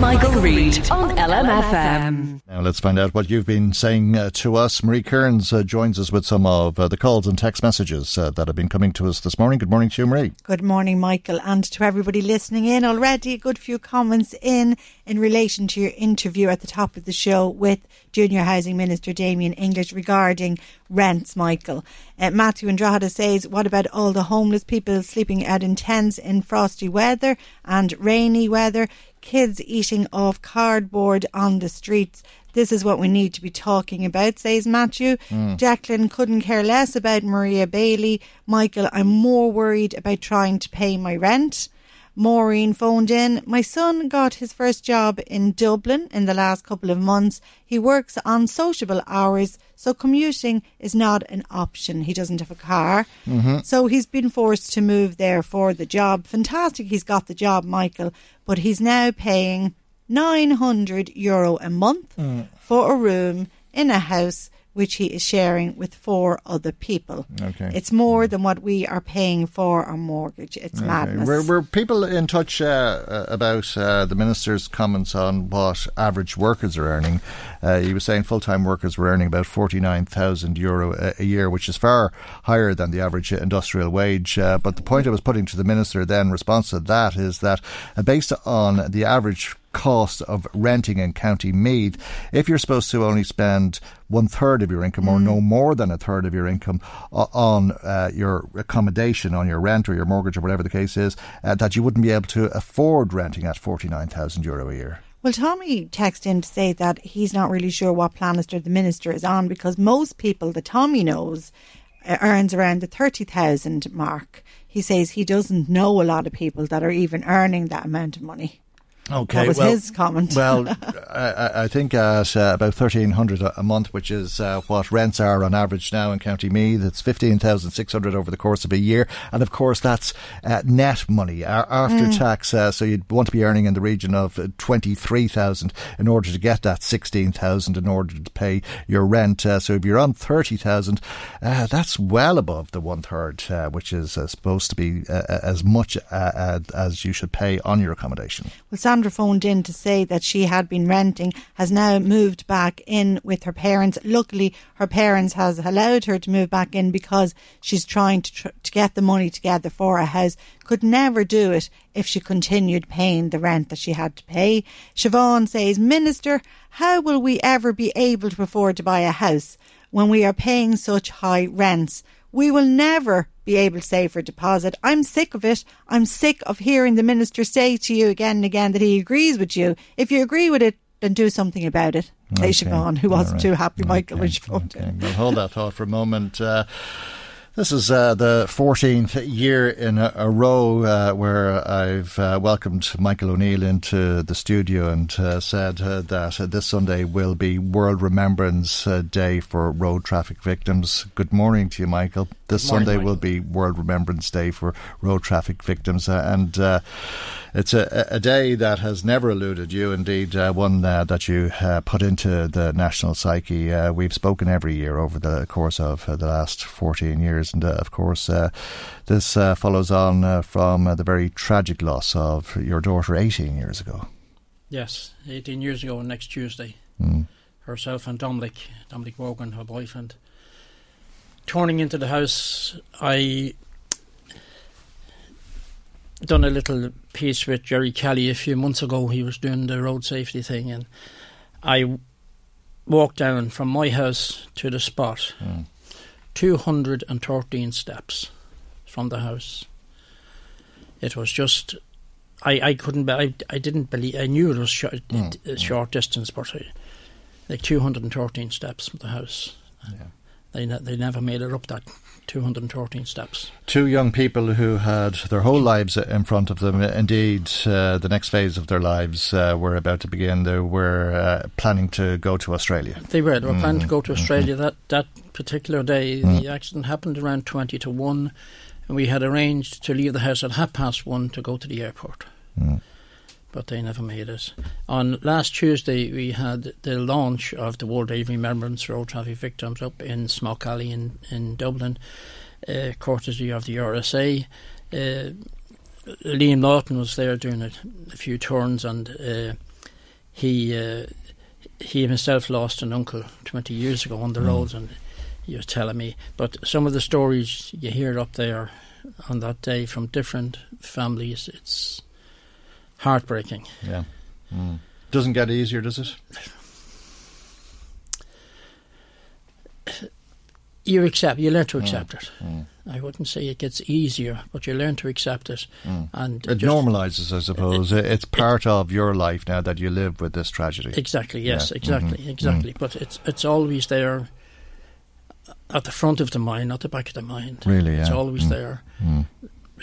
Michael, Reade on LMFM. Now let's find out what you've been saying uh, to us. Marie Kearns uh, joins us with some of uh, the calls and text messages uh, that have been coming to us this morning. Good morning to you, Marie. Good morning, Michael, and to everybody listening in. Already a good few comments in in relation to your interview at the top of the show with Junior Housing Minister Damien English regarding rents, Michael. Uh, Matthew Andrada says, What about all the homeless people sleeping out in tents in frosty weather and rainy weather? Kids eating off cardboard on the streets. This is what we need to be talking about, says Matthew. Mm. Jacqueline couldn't care less about Maria Bailey. Michael, I'm more worried about trying to pay my rent. Maureen phoned in. My son got his first job in Dublin in the last couple of months. He works on sociable hours, so commuting is not an option. He doesn't have a car. Mm-hmm. So he's been forced to move there for the job. Fantastic, he's got the job, Michael, but he's now paying 900 euro a month mm. for a room in a house which he is sharing with four other people. Okay. It's more than what we are paying for our mortgage. It's okay. madness. Were, were, people in touch uh, uh, about uh, the minister's comments on what average workers are earning? Uh, he was saying full time workers were earning about 49,000 euro a, a, year, which is far higher than the average industrial wage. Uh, but the point I was putting to the minister then, response to that, is that uh, based on the average cost of renting in County Meath, if you're supposed to only spend one third of your income or mm. no more than a third of your income on uh, your accommodation, on your rent or your mortgage or whatever the case is, uh, that you wouldn't be able to afford renting at 49,000 euro a year. Well, Tommy texted in to say that he's not really sure what planister the minister is on because most people that Tommy knows uh, earns around the 30,000 mark. He says he doesn't know a lot of people that are even earning that amount of money. Okay, that was well, his comment. (laughs) well, (laughs) I, I, think at uh, about thirteen hundred a month, which is uh, what rents are on average now in County Meath, it's fifteen thousand six hundred over the course of a year, and of course that's uh, net money after mm. tax. Uh, so you'd want to be earning in the region of uh, twenty three thousand in order to get that sixteen thousand in order to pay your rent. Uh, so if you're on thirty thousand, that's well above the one third, which is supposed to be as much as you should pay on your accommodation. Well, Sandra phoned in to say that she had been renting, has now moved back in with her parents. Luckily, her parents has allowed her to move back in because she's trying to, tr- to get the money together for a house. Could never do it if she continued paying the rent that she had to pay. Siobhan says, Minister, how will we ever be able to afford to buy a house when we are paying such high rents? We will never be able to save for deposit. I'm sick of it. I'm sick of hearing the minister say to you again and again that he agrees with you. If you agree with it, then do something about it. Okay. Say Siobhan, who wasn't right. too happy, Michael, okay. when she phoned okay. Well, hold that thought for a moment. Uh, this is uh, the 14th year in a, a row uh, where I've uh, welcomed Michael O'Neill into the studio and uh, said uh, that this Sunday will be World Remembrance uh, Day for road traffic victims. Good morning to you, Michael. This morning, Sunday Michael. will be World Remembrance Day for road traffic victims. and it's a, a day that has never eluded you, indeed, uh, one uh, that you uh, put into the national psyche. Uh, we've spoken every year over the course of uh, the last 14 years, and uh, of course, this follows on from the very tragic loss of your daughter 18 years ago. Yes, 18 years ago, next Tuesday. Mm. Herself and Dominic, Dominic Morgan, her boyfriend. Turning into the house, I done a little piece with Jerry Kelly a few months ago. He was doing the road safety thing, and I walked down from my house to the spot, mm. 213 steps from the house. It was just, I, I couldn't, I, I didn't believe, I knew it was short, mm. a short distance, but I, like 213 steps from the house. Yeah. They, ne- they never made it up that 213 steps. Two young people who had their whole lives in front of them. Indeed, uh, the next phase of their lives uh, were about to begin. They were uh, planning to go to Australia. They were. They were mm planning to go to mm-hmm. Australia. Mm-hmm. That that particular day, mm the accident happened around 20 to 1, and we had arranged to leave the house at half past 1 to go to the airport. But they never made it. On last Tuesday, we had the launch of the World Day of Remembrance for Road Traffic Victims up in Smock Alley in, in Dublin, uh, courtesy of the RSA. Uh, Liam Lawton was there doing a, a few turns, and uh, he uh, he himself lost an uncle 20 years ago on the mm. roads, and he was telling me. But some of the stories you hear up there on that day from different families, it's heartbreaking. Yeah. Mm. Doesn't get easier, does it? You accept. You learn to mm. accept mm. it. Mm. I wouldn't say it gets easier, but you learn to accept it, mm. and it normalizes. I suppose it, it's part it, of your life now that you live with this tragedy. Exactly. Yes. Yeah. Exactly. Mm-hmm. Exactly. Mm. But it's it's always there at the front of the mind, not the back of the mind. Really, yeah. It's always mm. there. Mm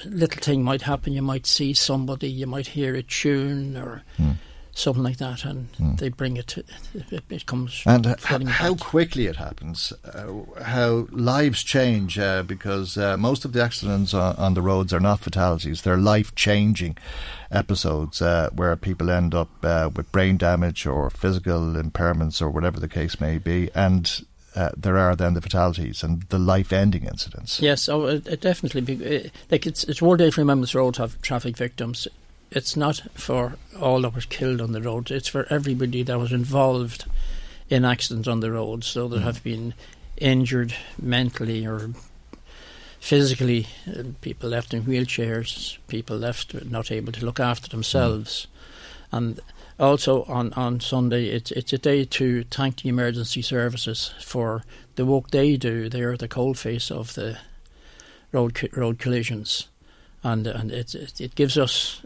little thing might happen. You might see somebody, you might hear a tune or mm. something like that, and mm. they bring it. To, it, it comes and how quickly it happens, uh, how lives change uh, because uh, most of the accidents on, on, the roads are not fatalities; they're life-changing episodes uh, where people end up uh, with brain damage or physical impairments or whatever the case may be, and uh, there are then the fatalities and the life-ending incidents. Yes, oh, it, it definitely. Be, it, like it's it's World Day for Remembrance Road have traffic victims. It's not for all that was killed on the road. It's for everybody that was involved in accidents on the road. So there mm. have been injured mentally or physically, uh, people left in wheelchairs, people left not able to look after themselves, mm. and also on, on Sunday, it's it's a day to thank the emergency services for the work they do. They are the cold face of the road road collisions, and and it it, it gives us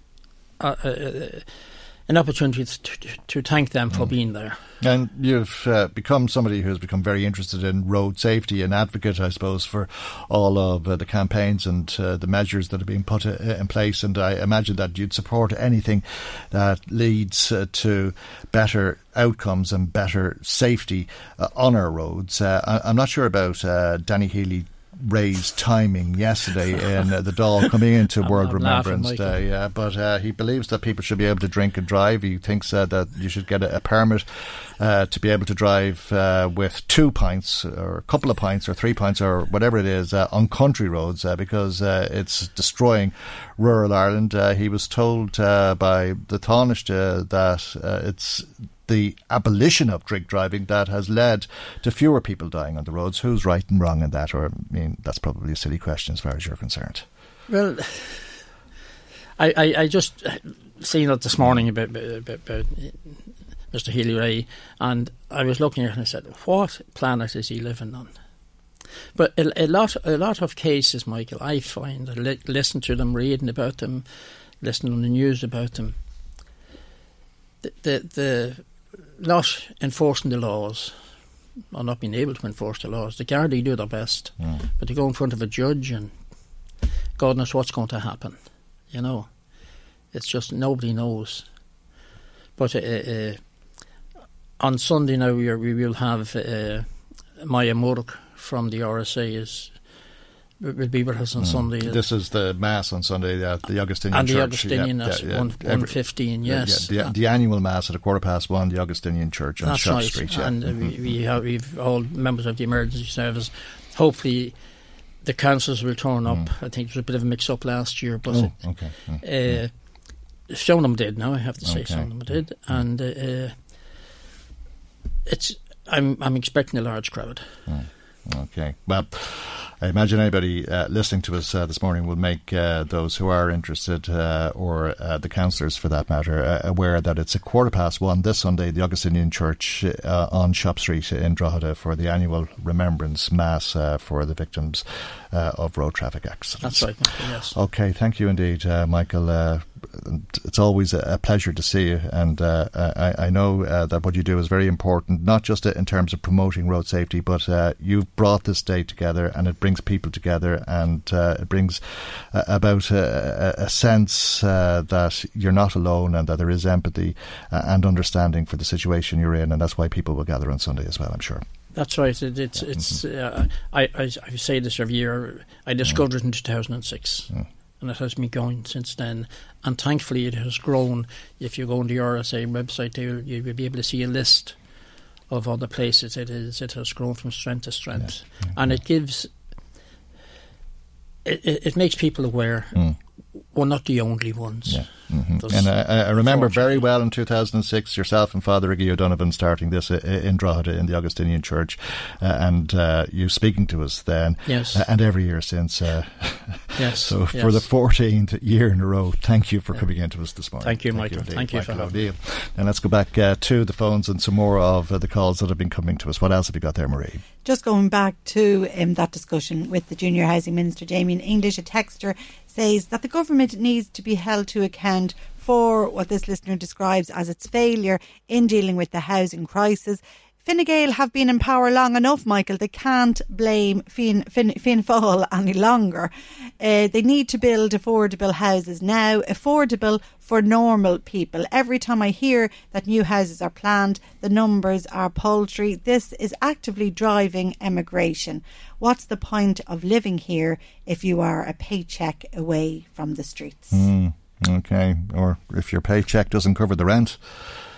a, a, an opportunity to, to thank them for mm. being there. And you've uh, become somebody who has become very interested in road safety, an advocate, I suppose, for all of uh, the campaigns and uh, the measures that are being put uh, in place. And I imagine that you'd support anything that leads uh, to better outcomes and better safety uh, on our roads. I- am not sure about Danny Healy Rae's timing yesterday in uh, the Dáil coming into (laughs) World Remembrance Day. Yeah, but uh, he believes that people should be able to drink and drive. He thinks uh, that you should get a, a permit uh, to be able to drive uh, with two pints or a couple of pints or three pints or whatever it is uh, on country roads because it's destroying rural Ireland. he was told by the Taoiseach that it's the abolition of drink driving that has led to fewer people dying on the roads. Who's right and wrong in that? Or, I mean, that's probably a silly question as far as you're concerned. Well, I, I, I just seen it this morning about, about, about Mr. Healy Rae, and I was looking at it and I said, what planet is he living on? But a, a lot, a lot of cases, Michael, I find, I li- listen to them, reading about them, listening on the news about them. The, the, the not enforcing the laws or not being able to enforce the laws. The Gardaí do their best, mm. but they go in front of a judge and God knows what's going to happen. You know, it's just nobody knows. But uh, uh, on Sunday now we, are, we will have uh, Moyagh Murdock from the RSA is will be with us on mm. Sunday. This is the mass on Sunday at the Augustinian and Church. the Augustinian yeah, at yeah, one, one fifteen. Yes, yeah, the, the, annual mass at a quarter past one. The Augustinian Church on Shop right. Street. And uh, mm-hmm. we, we have we've all members of the emergency service. Hopefully, the councils will turn up. Mm. I think there was a bit of a mix up last year, but oh, okay. Mm. Uh, some of them did. Now I have to say, okay. some of them did, mm. and uh, it's. I'm I'm expecting a large crowd. Mm. Okay, well. I imagine anybody uh, listening to us uh, this morning will make uh, those who are interested, uh, or uh, the councillors for that matter, uh, aware that it's a quarter past one this Sunday, the Augustinian Church on Shop Street in Drogheda for the annual Remembrance Mass for the victims of road traffic accidents. That's right, yes. Okay, thank you indeed, Michael it's always a, pleasure to see you. And uh, I, I, know uh, that what you do is very important, not just in terms of promoting road safety, but uh, you've brought this day together and it brings people together and uh, it brings uh, about a, a sense uh, that you're not alone and that there is empathy and understanding for the situation you're in. And that's why people will gather on Sunday as well, I'm sure. That's right. It, it's it's. Uh, I, I I say this every year. I discovered mm. it in 2006. Mm and it has been going since then. And thankfully, it has grown. If you go on the RSA website, you will be able to see a list of other places it is. It has grown from strength to strength, yeah. and it gives. It, it, it makes people aware. Mm. We're not the only ones. Yeah. Mm-hmm. And I, I remember very well in 2006 yourself and Father Iggy O'Donovan starting this uh, in Drogheda in the Augustinian Church, uh, and uh, you speaking to us then, yes, uh, and every year since. Uh, (laughs) yes. (laughs) so yes. for the 14th year in a row, thank you for yeah. coming into us this morning. Thank you, thank Michael. You thank you Michael for having me. And let's go back uh, to the phones and some more of the calls that have been coming to us. What else have you got there, Marie? Just going back to um, that discussion with the Junior Housing Minister, Damien English, a texter says that the government needs to be held to account for what this listener describes as its failure in dealing with the housing crisis. Fine Gael have been in power long enough, Michael. They can't blame Fianna Fáil any longer. Uh, they need to build affordable houses now, affordable for normal people. Every time I hear that new houses are planned, the numbers are paltry. This is actively driving emigration. What's the point of living here if you are a paycheck away from the streets? Mm, okay, or if your paycheck doesn't cover the rent.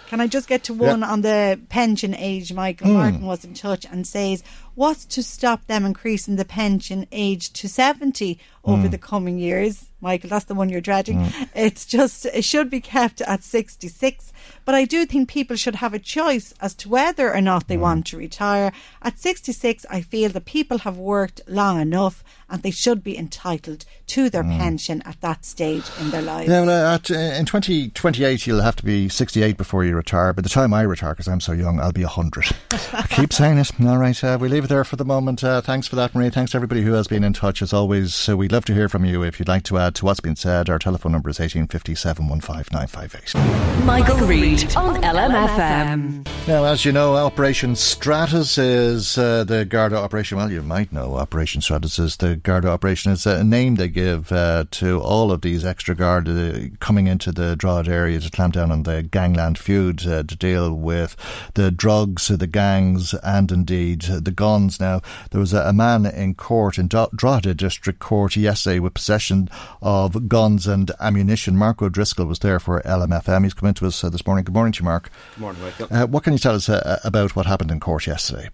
Can I just get to one on the pension age? Michael mm. Martin was in touch and says, What's to stop them increasing the pension age to 70 over mm. the coming years? Michael, that's the one you're dreading. Mm. It's just, it should be kept at 66. But I do think people should have a choice as to whether or not they mm. want to retire. At 66, I feel that people have worked long enough and they should be entitled to their mm. pension at that stage in their lives. Yeah, well, uh, at, uh, in 2028, you'll have to be 68 before you retire. By the time I retire, because I'm so young, I'll be 100. I (laughs) keep saying it. All right, uh, we leave it there for the moment. Uh, thanks for that, Marie. Thanks to everybody who has been in touch. As always, uh, we'd love to hear from you. If you'd like to add to what's been said, our telephone number is 1857 15958. Michael Reade on LMFM. Now, as you know, Operation Stratus is uh, the Garda operation. Well, you might know Operation Stratus is the Garda operation. It's a name they give uh, to all of these extra guard uh, coming into the Drogheda area to clamp down on the gangland feud, uh, to deal with the drugs, the gangs, and indeed the guns. Now, there was a, a man in court in Drogheda District Court yesterday with possession of guns and ammunition. Mark O'Driscoll was there for LMFM. He's come into us uh, this morning. Good morning to you, Mark. Good morning, Michael. Uh, what can you tell us uh, about what happened in court yesterday?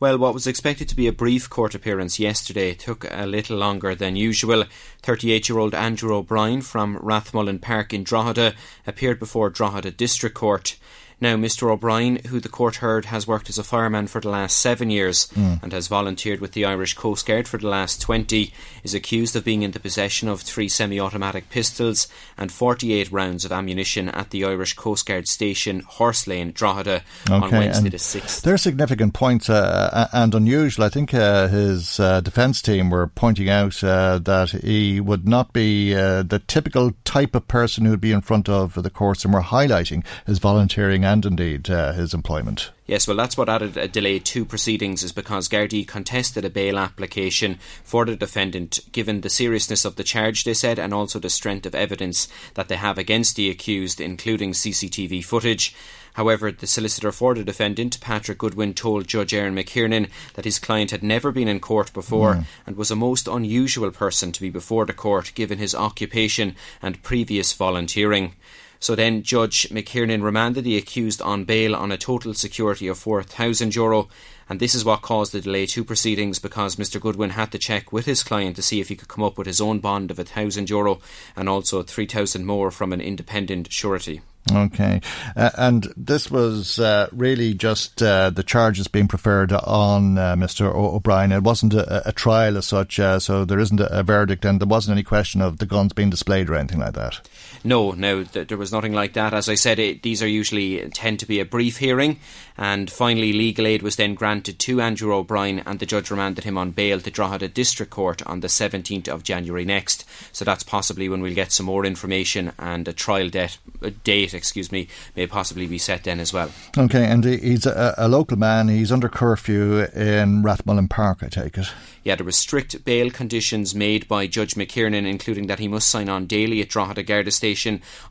Well, what was expected to be a brief court appearance yesterday took a little longer than usual. 38 year old Andrew O'Brien from Rathmullen Park in Drogheda appeared before Drogheda District Court. Now, Mr. O'Brien, who the court heard has worked as a fireman for the last seven years mm. and has volunteered with the Irish Coast Guard for the last 20, is accused of being in the possession of three semi automatic pistols and 48 rounds of ammunition at the Irish Coast Guard station Horse Lane, Drogheda, okay, on Wednesday the 6th. They're significant points uh, and unusual. I think uh, his uh, defence team were pointing out uh, that he would not be uh, the typical type of person who would be in front of the courts and were highlighting his volunteering and indeed uh, his employment. Yes, well, that's what added a delay to proceedings is because Gardaí contested a bail application for the defendant, given the seriousness of the charge, they said, and also the strength of evidence that they have against the accused, including CCTV footage. However, the solicitor for the defendant, Patrick Goodwin, told Judge Eirinn McKiernan that his client had never been in court before mm. and was a most unusual person to be before the court given his occupation and previous volunteering. So then Judge McKiernan remanded the accused on bail on a total security of €4,000 and this is what caused the delay to proceedings because Mr Goodwin had to check with his client to see if he could come up with his own bond of €1,000 and also 3,000 more from an independent surety. Okay. Uh, and this was uh, really just uh, the charges being preferred on uh, Mr. O'Brien. It wasn't a, a trial as such, uh, so there isn't a, a, verdict, and there wasn't any question of the guns being displayed or anything like that. No, no, th- there was nothing like that. As I said, it, these are usually uh, tend to be a brief hearing, and finally, legal aid was then granted to Andrew O'Brien, and the judge remanded him on bail to Drogheda District Court on the 17th of January next. So that's possibly when we'll get some more information and a trial date, a uh, date excuse me, may possibly be set then as well. Okay, and he's a, a local man. He's under curfew in Rathmullen Park, I take it. Yeah, there were strict bail conditions made by Judge McKiernan, including that he must sign on daily at Drogheda Garda Station,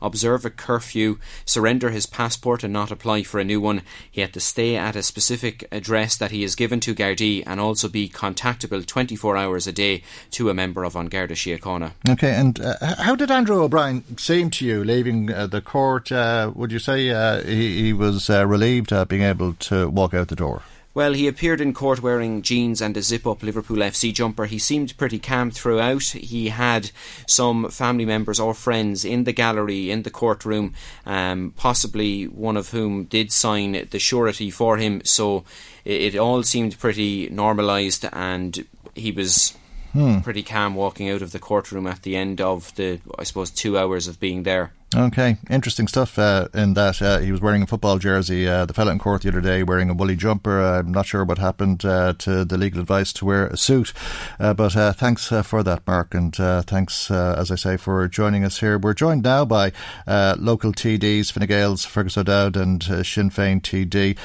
observe a curfew, surrender his passport and not apply for a new one. He had to stay at a specific address that he is given to Gardaí and also be contactable 24 hours a day to a member of An Garda Síochána. Okay, and uh, how did Andrew O'Brien seem to you leaving uh, the court? Uh, would you say uh, he, he, was uh, relieved being able to walk out the door? Well, he appeared in court wearing jeans and a zip up Liverpool FC jumper. He seemed pretty calm throughout. He had some family members or friends in the gallery, in the courtroom, um, possibly one of whom did sign the surety for him. So it, it all seemed pretty normalised and he was hmm. pretty calm walking out of the courtroom at the end of the, I suppose, two hours of being there. Okay, interesting stuff uh, in that uh, he was wearing a football jersey. Uh, the fellow in court the other day wearing a woolly jumper. I'm not sure what happened uh, to the legal advice to wear a suit. Uh, but uh, thanks for that, Mark, and thanks, as I say, for joining us here. We're joined now by local TDs, Fine Gael's Fergus O'Dowd and Sinn Féin TD,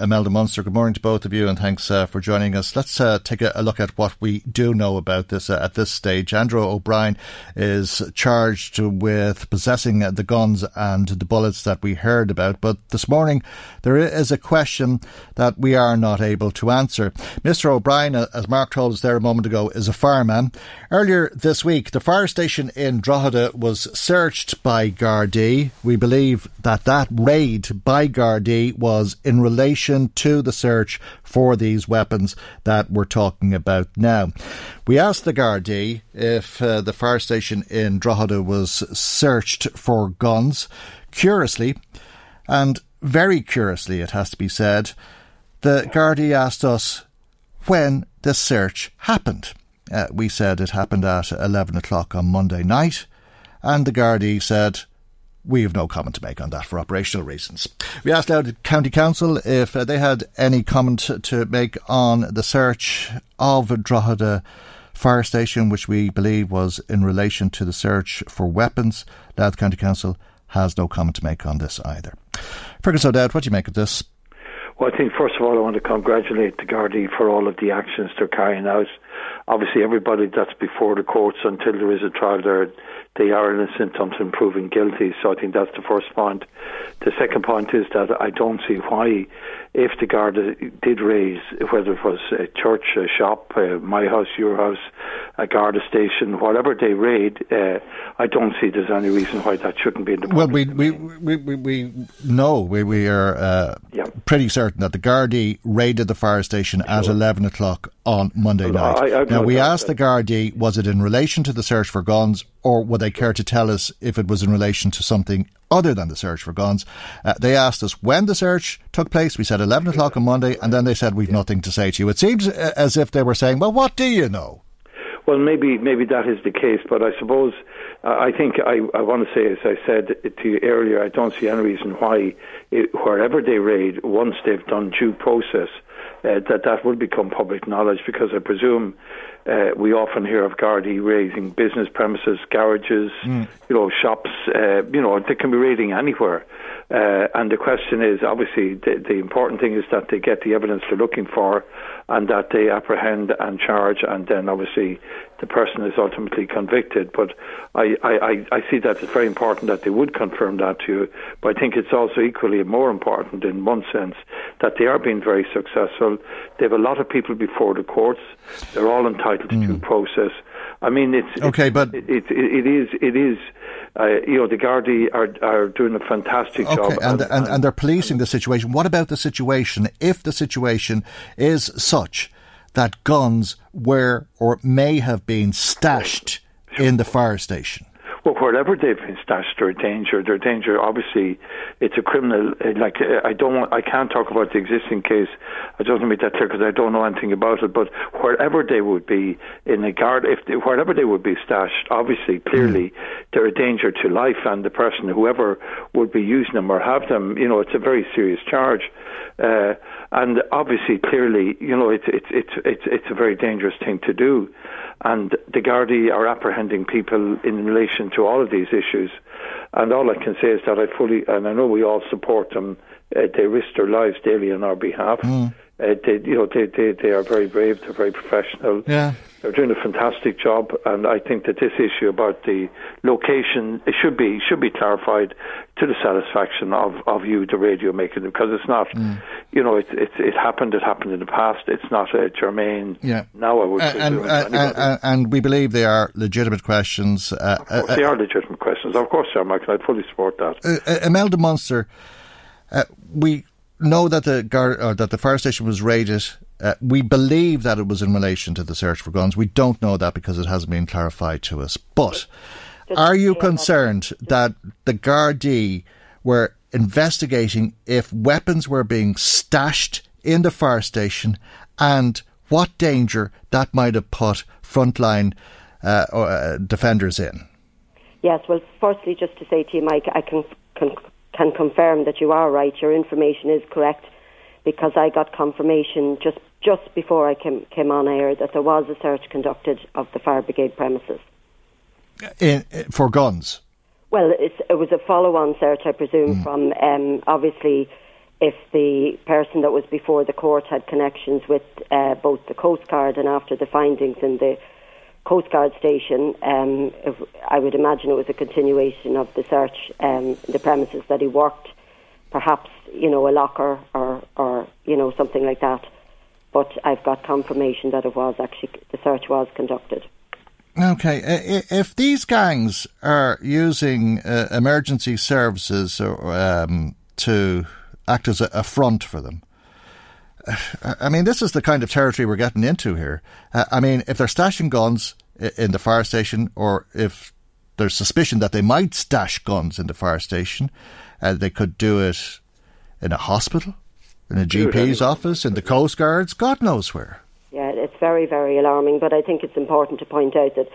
Imelda Munster. Good morning to both of you, and thanks for joining us. Let's take a, a, look at what we do know about this at this stage. Andrew O'Brien is charged with possessing Uh, the guns and the bullets that we heard about. But this morning, there is a question that we are not able to answer. Mr. O'Brien, uh, as Mark told us there a moment ago, is a fireman. Earlier this week, the fire station in Drogheda was searched by Gardaí. We believe that that raid by Gardaí was in relation to the search for these weapons that we're talking about now. We asked the Gardaí if uh, the fire station in Drogheda was searched for guns. Curiously, and very curiously, it has to be said, the Gardaí asked us when the search happened. Uh, we said it happened at 11 o'clock on Monday night, and the Gardaí said we have no comment to make on that for operational reasons. We asked Louth County Council if uh, they had any comment to make on the search of Drogheda fire station, which we believe was in relation to the search for weapons. Louth County Council has no comment to make on this either. Fergus O'Dowd, what do you make of this? Well, I think first of all, I want to congratulate the Gardaí for all of the actions they're carrying out. Obviously, everybody that's before the courts until there is a trial, there they are innocent until proven guilty. So I think that's the first point. The second point is that I don't see why, if the Garda did raise, whether it was a church, a shop, uh, my house, your house, a Garda station, whatever they raid, uh, I don't see there's any reason why that shouldn't be in the. Well, we we, we, we, we know we, we are uh, yeah. pretty certain that the Gardaí raided the fire station sure. at eleven o'clock on Monday night. I, now we asked the Gardaí, was it in relation to the search for guns, or would they care to tell us if it was in relation to something other than the search for guns. Uh, they asked us when the search took place. We said 11 o'clock on Monday, and then they said, We've nothing to say to you. It seems uh, as if they were saying, Well, what do you know? Well, maybe maybe that is the case, but I suppose uh, I think I, I want to say, as I said to you earlier, I don't see any reason why, it, wherever they raid, once they've done due process, uh, that that would become public knowledge because I presume uh, we often hear of Gardaí raiding business premises, garages, mm. you know, shops. Uh, you know, they can be raiding anywhere. Uh, and the question is, obviously, the, the, important thing is that they get the evidence they're looking for, and that they apprehend and charge, and then obviously the person is ultimately convicted. But I, I, I see that it's very important that they would confirm that to you. But I think it's also equally more important in one sense that they are being very successful. They have a lot of people before the courts. They're all entitled to due process. I mean, it's Okay, it's, but- it, it, it is it is uh, you know the Gardaí are are doing a fantastic job. Okay, and, and, and they're policing the situation. What about the situation if the situation is such that guns were or may have been stashed in the fire station? Well, wherever they've been stashed, they're a danger. They're a danger. Obviously, it's a criminal. Like I don't, want, I can't talk about the existing case. I just want to make that clear because I don't know anything about it. But wherever they would be in a guard, if they, wherever they would be stashed, obviously, clearly, they're a danger to life and the person, whoever would be using them or have them. You know, it's a very serious charge. Uh, and obviously, clearly, you know, it's it's it's it's it's a very dangerous thing to do. And the Gardaí are apprehending people in relation to all of these issues. And all I can say is that I fully, and I know we all support them. Uh, they risk their lives daily on our behalf. Uh, they, you know, they, they they are very brave. They're very professional. Yeah. They're doing a fantastic job, and I think that this issue about the location it should be should be clarified to the satisfaction of, of you, the radio maker, because it's not, you know, it, it it happened. It happened in the past. It's not uh, germane. Yeah. Now I would Uh, and, uh, and, we believe they are legitimate questions. Uh, course, they are legitimate questions. Of course, they are, Michael. I'd fully support that. uh, uh, Imelda Munster, uh, we know that the gar- that the fire station was raided. Uh, we believe that it was in relation to the search for guns. We don't know that because it hasn't been clarified to us. But are you concerned that the Gardaí were investigating if weapons were being stashed in the fire station and what danger that might have put frontline uh, uh, defenders in? Yes, well, firstly, just to say to you, Mike, I can, can can confirm that you are right. Your information is correct because I got confirmation just just before I came came on air that there was a search conducted of the fire brigade premises. In, for guns. Well, it was a follow-on search, I presume, from um, obviously if the person that was before the court had connections with uh, both the Coast Guard and after the findings in the Coast Guard station, um, if, I would imagine it was a continuation of the search, um, the premises that he worked, perhaps you know a locker or or you know something like that. But I've got confirmation that it was actually the search was conducted. Okay, i- if these gangs are using uh, emergency services or, um, to act as a, front for them, uh, I mean, this is the kind of territory we're getting into here. Uh, I mean, if they're stashing guns in the fire station, or if there's suspicion that they might stash guns in the fire station, uh, they could do it in a hospital, in a GP's office, in the Coast Guards, God knows where. Yeah, it's very, very alarming. But I think it's important to point out that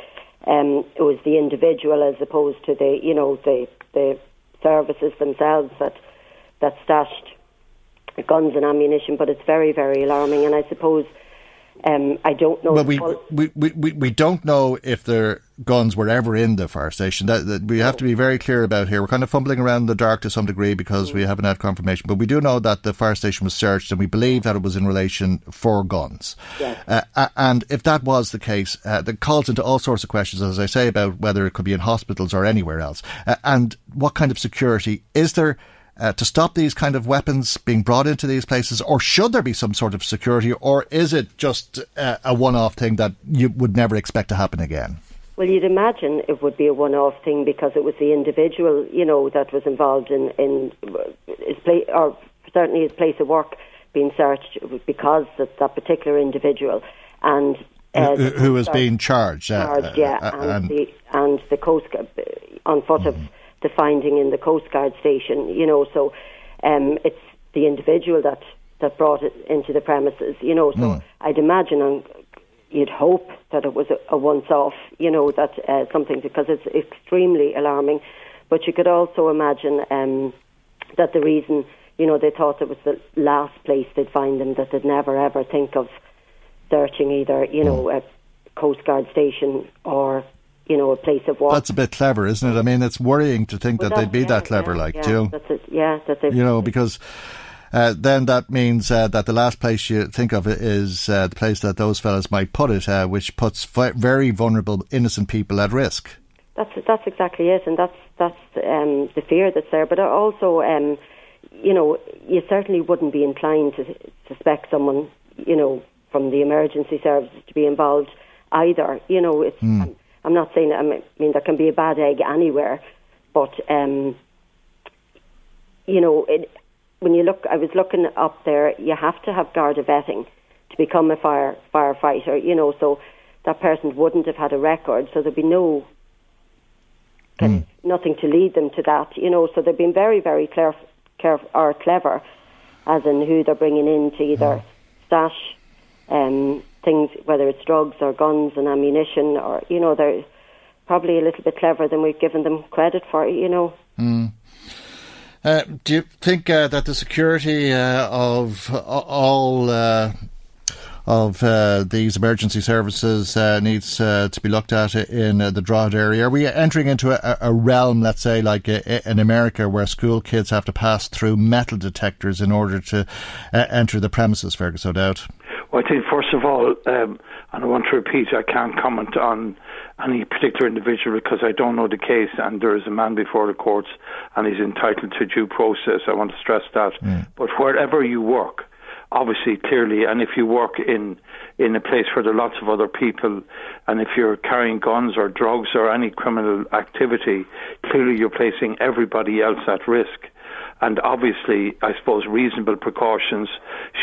um, it was the individual as opposed to the, you know, the the services themselves that that stashed guns and ammunition. But it's very, very alarming. And I suppose um, I don't know. Well, we, full- we, we, we, we don't know if their guns were ever in the fire station. That, that we have to be very clear about here. We're kind of fumbling around in the dark to some degree because we haven't had confirmation. But we do know that the fire station was searched, and we believe that it was in relation for guns. Yes. Uh, and if that was the case, uh, that calls into all sorts of questions, as I say, about whether it could be in hospitals or anywhere else, uh, and what kind of security is there. Uh, to stop these kind of weapons being brought into these places, or should there be some sort of security, or is it just uh, a one-off thing that you would never expect to happen again? Well, you'd imagine it would be a one-off thing because it was the individual, you know, that was involved in in his place, or certainly his place of work being searched because of that particular individual, and uh, who, who is being charged? uh, yeah, uh, and, and- the and the coast Guard, on foot of the finding in the Coast Guard station, you know, so um, it's the individual that that brought it into the premises, you know. So I'd imagine and you'd hope that it was a, a once-off, you know, that uh, something because it's extremely alarming. But you could also imagine um, that the reason, you know, they thought it was the last place they'd find them, that they'd never ever think of searching either, you know, a Coast Guard station or, you know, a place of work. That's a bit clever, isn't it? I mean, it's worrying to think Well, that they'd be yeah, that clever, yeah, like, yeah, do you know? That's it, yeah, that they've you know, because uh, then that means uh, that the last place you think of is uh, the place that those fellas might put it, uh, which puts vi- very vulnerable, innocent people at risk. That's that's exactly it, and that's that's um, the fear that's there. But also, um, you know, you certainly wouldn't be inclined to suspect someone, you know, from the emergency services to be involved either. You know, it's. I'm, I'm not saying. I mean, there can be a bad egg anywhere, but um, you know, it, when you look, I was looking up there. You have to have Garda vetting to become a fire firefighter. You know, so that person wouldn't have had a record, so there'd be no of nothing to lead them to that. You know, so they've been very, very clear, caref or clever, as in who they're bringing in to either stash um, things, whether it's drugs or guns and ammunition, or you know, they're probably a little bit cleverer than we've given them credit for. You know. Mm. Uh, do you think uh, that the security uh, of uh, all uh, of uh, these emergency services needs to be looked at in the Drogheda area? Are we entering into a, a realm, let's say, like in America, where school kids have to pass through metal detectors in order to enter the premises, Fergus O'Dowd? Well, I think, first of all, um, and I want to repeat, I can't comment on any particular individual because I don't know the case, and there is a man before the courts, and he's entitled to due process. I want to stress that. Mm. But wherever you work, obviously, clearly, and if you work in in a place where there are lots of other people, and if you're carrying guns or drugs or any criminal activity, clearly you're placing everybody else at risk and obviously, I suppose reasonable precautions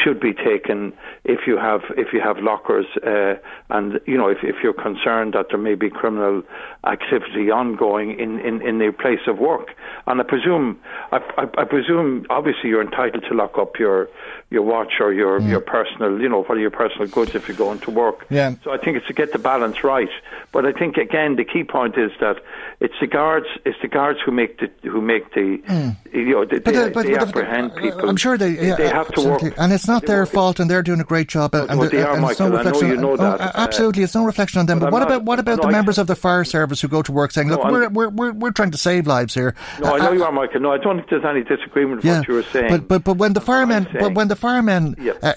should be taken if you have if you have lockers, uh, and you know if, if you're concerned that there may be criminal activity ongoing in, in, in their place of work. And I presume, I, I, I presume, obviously, you're entitled to lock up your your watch or your Mm. your personal, you know, what are your personal goods if you're going to work. Yeah. So I think it's to get the balance right. But I think again the key point is that it's the guards, it's the guards who make the who make the Mm. you know they, But, they, uh, but- they but- apprehend people. I'm sure they, yeah, they have to work. and it's not their fault, and they're doing a great job. And, Well, they and are, it's Michael, I know reflection you know on- oh, that, uh, absolutely, it's no reflection on them. but But, what not- about what about no, the members of the fire service who go to work saying, "Look, we're, we're we're we're trying to save lives here." No, I know Uh, you are, Michael. No, I don't think there's any disagreement with yeah, what you were saying. but but but when the firemen but when the firemen Yeah, uh,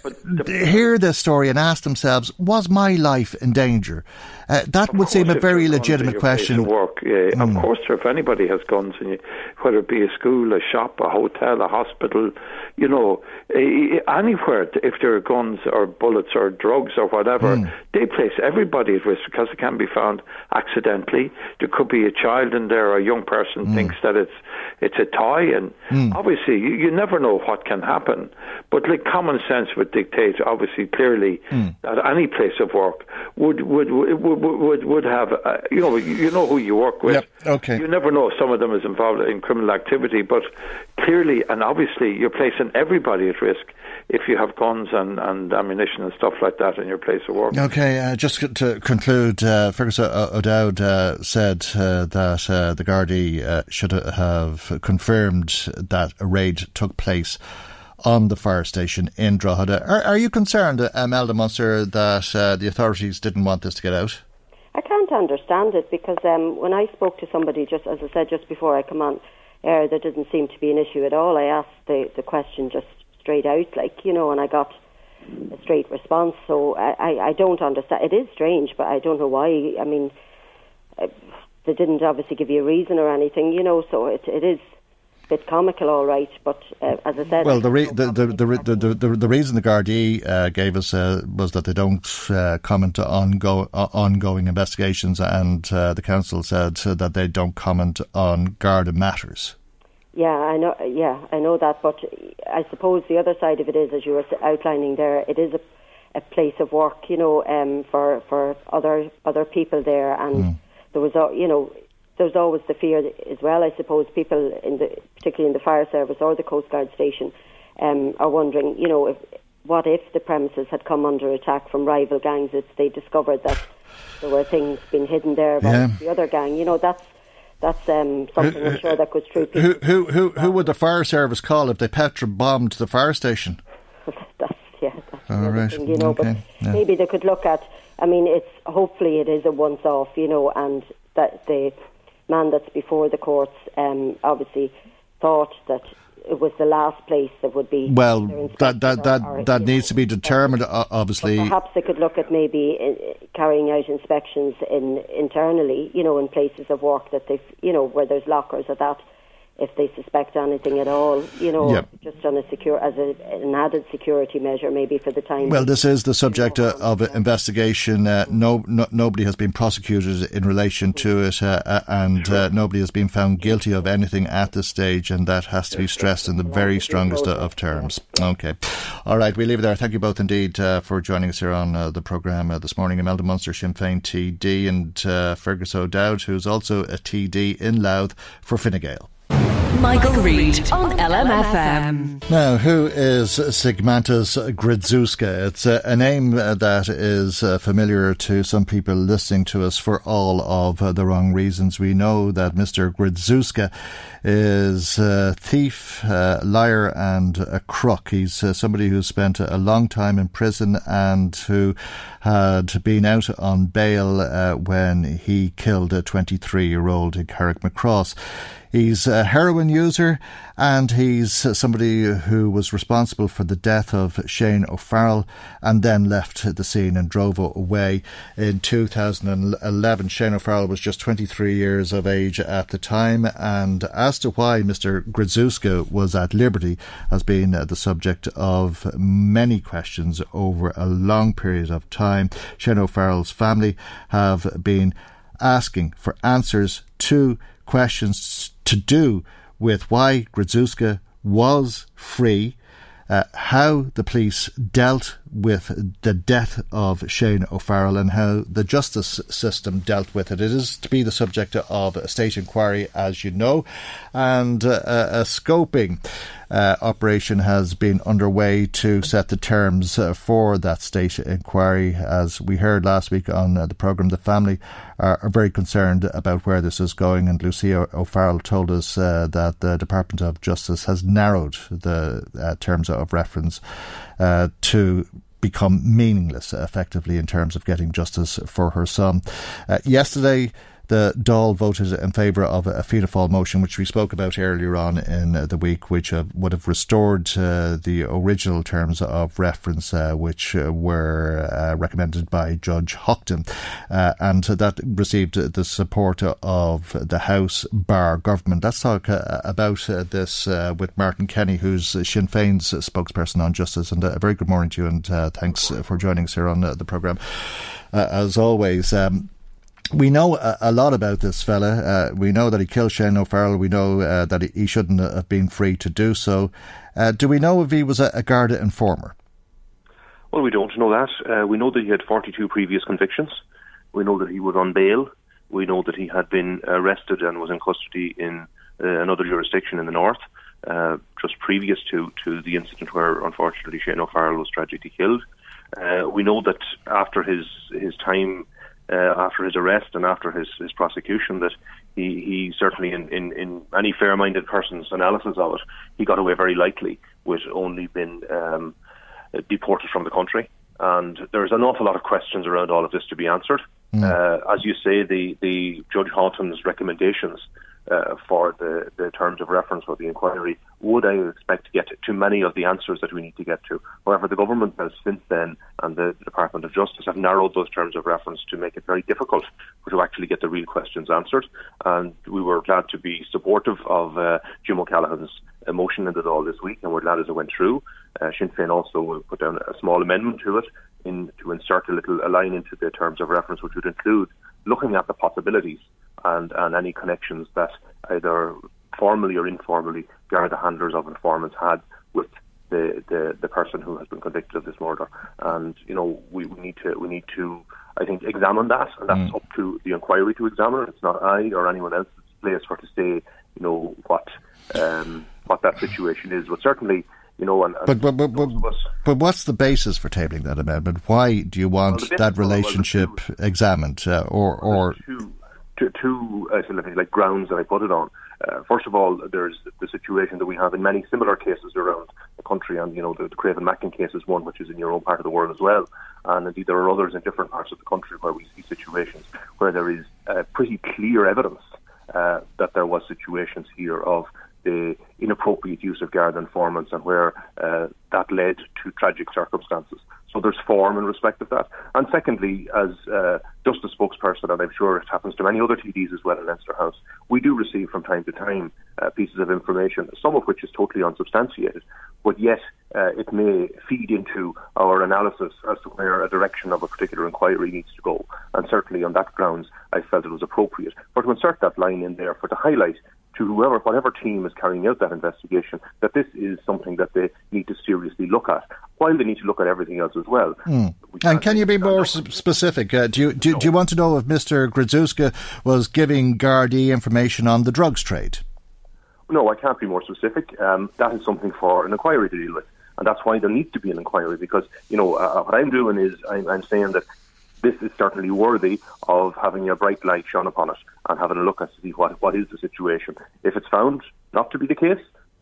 hear this story and ask themselves, "Was my life in danger?" Uh, that would seem a very legitimate at your place question. of work, yeah, Mm. of course, sir, if anybody has guns, and you, whether it be a school, a shop, a hotel, a hospital, you know, anywhere, if there are guns or bullets or drugs or whatever, Mm. they place everybody at risk because it can be found accidentally. There could be a child in there, or a young person Mm. thinks that it's it's a toy, and Mm. obviously you, you never know what can happen. But like common sense would dictate, obviously, clearly Mm. that any place of work would would would would, would, would have uh, you know you know who you work with. Yep, okay. You never know. Some of them is involved in criminal activity, but clearly and obviously you're placing everybody at risk if you have guns and, and ammunition and stuff like that in your place of work. Okay, uh, just to conclude, uh, Fergus O'Dowd uh, said uh, that uh, the Gardaí uh, should have confirmed that a raid took place on the fire station in Drogheda. Are, are you concerned, uh, Imelda Munster, that uh, the authorities didn't want this to get out? I can't understand it because um, when I spoke to somebody, just as I said just before I come on air, there didn't seem to be an issue at all. I asked the, the question just straight out, like, you know, and I got a straight response. So I, I, I don't understand. It is strange, but I don't know why. I mean, uh, they didn't obviously give you a reason or anything, you know, so it, it is bit comical, all right. But uh, as I said, Well, the, re- the, the, the, the, the, the, reason the Gardaí uh, gave us uh, was that they don't uh, comment on go- uh, ongoing investigations, and uh, the council said that they don't comment on Garda matters. Yeah, I know. Yeah, I know that. But I suppose the other side of it is, as you were outlining there, it is a, a place of work, you know, um, for for other other people there, and there was, al- you know, there's always the fear as well. I suppose people in the, particularly in the fire service or the coast guard station, um, are wondering, you know, if, what if the premises had come under attack from rival gangs if they discovered that there were things being hidden there by Yeah. the other gang. You know, that's that's um, something I'm sure that goes through Who, who, who, who would the fire service call if they petra bombed the fire station? (laughs) that's yeah, that's All another right, thing, you know. okay, But yeah. maybe they could look at. I mean, it's hopefully it is a once-off, you know, and that the man that's before the courts um, obviously thought that it was the last place that would be. Well, that that that, or- that needs to be determined, obviously. Perhaps they could look at maybe uh, carrying out inspections in internally, you know, in places of work that they've, you know, where there's lockers or that, if they suspect anything at all, you know, just on a secure as a, an added security measure, maybe for the time. Well, this is the subject uh, of investigation. Uh, no, no, nobody has been prosecuted in relation to it, uh, uh, and uh, nobody has been found guilty of anything at this stage, and that has to be stressed in the very strongest of terms. Okay. All right, we leave it there. Thank you both indeed uh, for joining us here on uh, the programme uh, this morning. Imelda Munster, Sinn Féin TD, and uh, Fergus O'Dowd, who's also a TD in Louth for Fine Gael. Michael Reade on LMFM. Now, who is Zigimantas Gridziuska? It's a, a name uh, that is uh, familiar to some people listening to us for all of uh, the wrong reasons. We know that Mr. Gridziuska is a thief, uh, liar, and a crook. He's uh, somebody who spent a long time in prison and who had been out on bail uh, when he killed a 23 year old in Carrickmacross. He's a heroin user and he's somebody who was responsible for the death of Shane O'Farrell and then left the scene and drove away in 2011. Shane O'Farrell was just 23 years of age at the time and as to why Mr. Gridziuska was at liberty has been the subject of many questions over a long period of time. Shane O'Farrell's family have been asking for answers to questions to do with why Gridziuska was free, uh, how the police dealt with the death of Shane O'Farrell and how the justice system dealt with it. It is to be the subject of a state inquiry, as you know, and uh, a scoping uh, operation has been underway to set the terms uh, for that state inquiry. As we heard last week on uh, the programme, the family are, are, very concerned about where this is going, and Lucia O'Farrell told us uh, that the Department of Justice has narrowed the uh, terms of reference uh, to become meaningless effectively in terms of getting justice for her son. yesterday, the Dáil voted in favour of a Fianna Fáil motion, which we spoke about earlier on in uh, the week, which uh, would have restored uh, the original terms of reference, uh, which uh, were uh, recommended by Judge Haughton. and that received the support of the House Bar government. Let's talk about this with Martin Kenny, who's Sinn Féin's spokesperson on justice. And a very good morning to you, and thanks for joining us here on the programme. as always, um, we know a, a, lot about this fella. Uh, we know that he killed Shane O'Farrell. We know uh, that he, shouldn't have been free to do so. Uh, do we know if he was a, a Garda informer? Well, we don't know that. Uh, we know that he had 42 previous convictions. We know that he was on bail. We know that he had been arrested and was in custody in uh, another jurisdiction in the north, uh, just previous to, to the incident where, unfortunately, Shane O'Farrell was tragically killed. we know that after his, his time uh, after his arrest and after his, his prosecution that he, he certainly, in, in, in any fair minded person's analysis of it, he got away very lightly with only been um, deported from the country. And there's an awful lot of questions around all of this to be answered. Mm. Uh, as you say, the, the Judge Haughton's recommendations uh, for the, the terms of reference for the inquiry would, I expect, to get to many of the answers that we need to get to. However, the government has since then, and the, Department of Justice have narrowed those terms of reference to make it very difficult to actually get the real questions answered. And we were glad to be supportive of uh, Jim O'Callaghan's motion in the Dáil this week, and we're glad as it went through. Uh, Sinn Féin also put down a small amendment to it in, to insert a little a line into the terms of reference, which would include looking at the possibilities and, and any connections that either formally or informally Garda handlers of informants had with the, the, the person who has been convicted of this murder. And, you know, we, we need to we need to I think examine that and that's mm. up to the inquiry to examine. It's not I or anyone else's place for to say, you know, what um, what that situation is. But certainly you know, and, and but but but, but, but, what's the basis for tabling that amendment? Why do you want well, that relationship well, examined, uh, or or two, two, two uh, like grounds that I put it on? Uh, first of all, there's the situation that we have in many similar cases around the country, and you know the, the Craven Mackin case is one which is in your own part of the world as well, and indeed there are others in different parts of the country where we see situations where there is uh, pretty clear evidence uh, that there was situations here of the inappropriate use of Garda informants and where uh, that led to tragic circumstances. So there's form in respect of that. And secondly, as uh, a spokesperson, and I'm sure it happens to many other TDs as well in Leinster House, we do receive from time to time uh, pieces of information, some of which is totally unsubstantiated, but yet uh, it may feed into our analysis as to where a direction of a particular inquiry needs to go. And certainly on that grounds, I felt it was appropriate. But to insert that line in there for to highlight to whoever, whatever team is carrying out that investigation, that this is something that they need to seriously look at, while they need to look at everything else as well. Mm. And can you be more specific? Uh, do, you, do, no. do you want to know if Mr. Gridziuska was giving Gardaí information on the drugs trade? No, I can't be more specific. Um, that is something for an inquiry to deal with. And that's why there needs to be an inquiry because, you know, uh, what I'm doing is I'm, I'm saying that this is certainly worthy of having a bright light shone upon it and having a look at see what, what is the situation. If it's found not to be the case,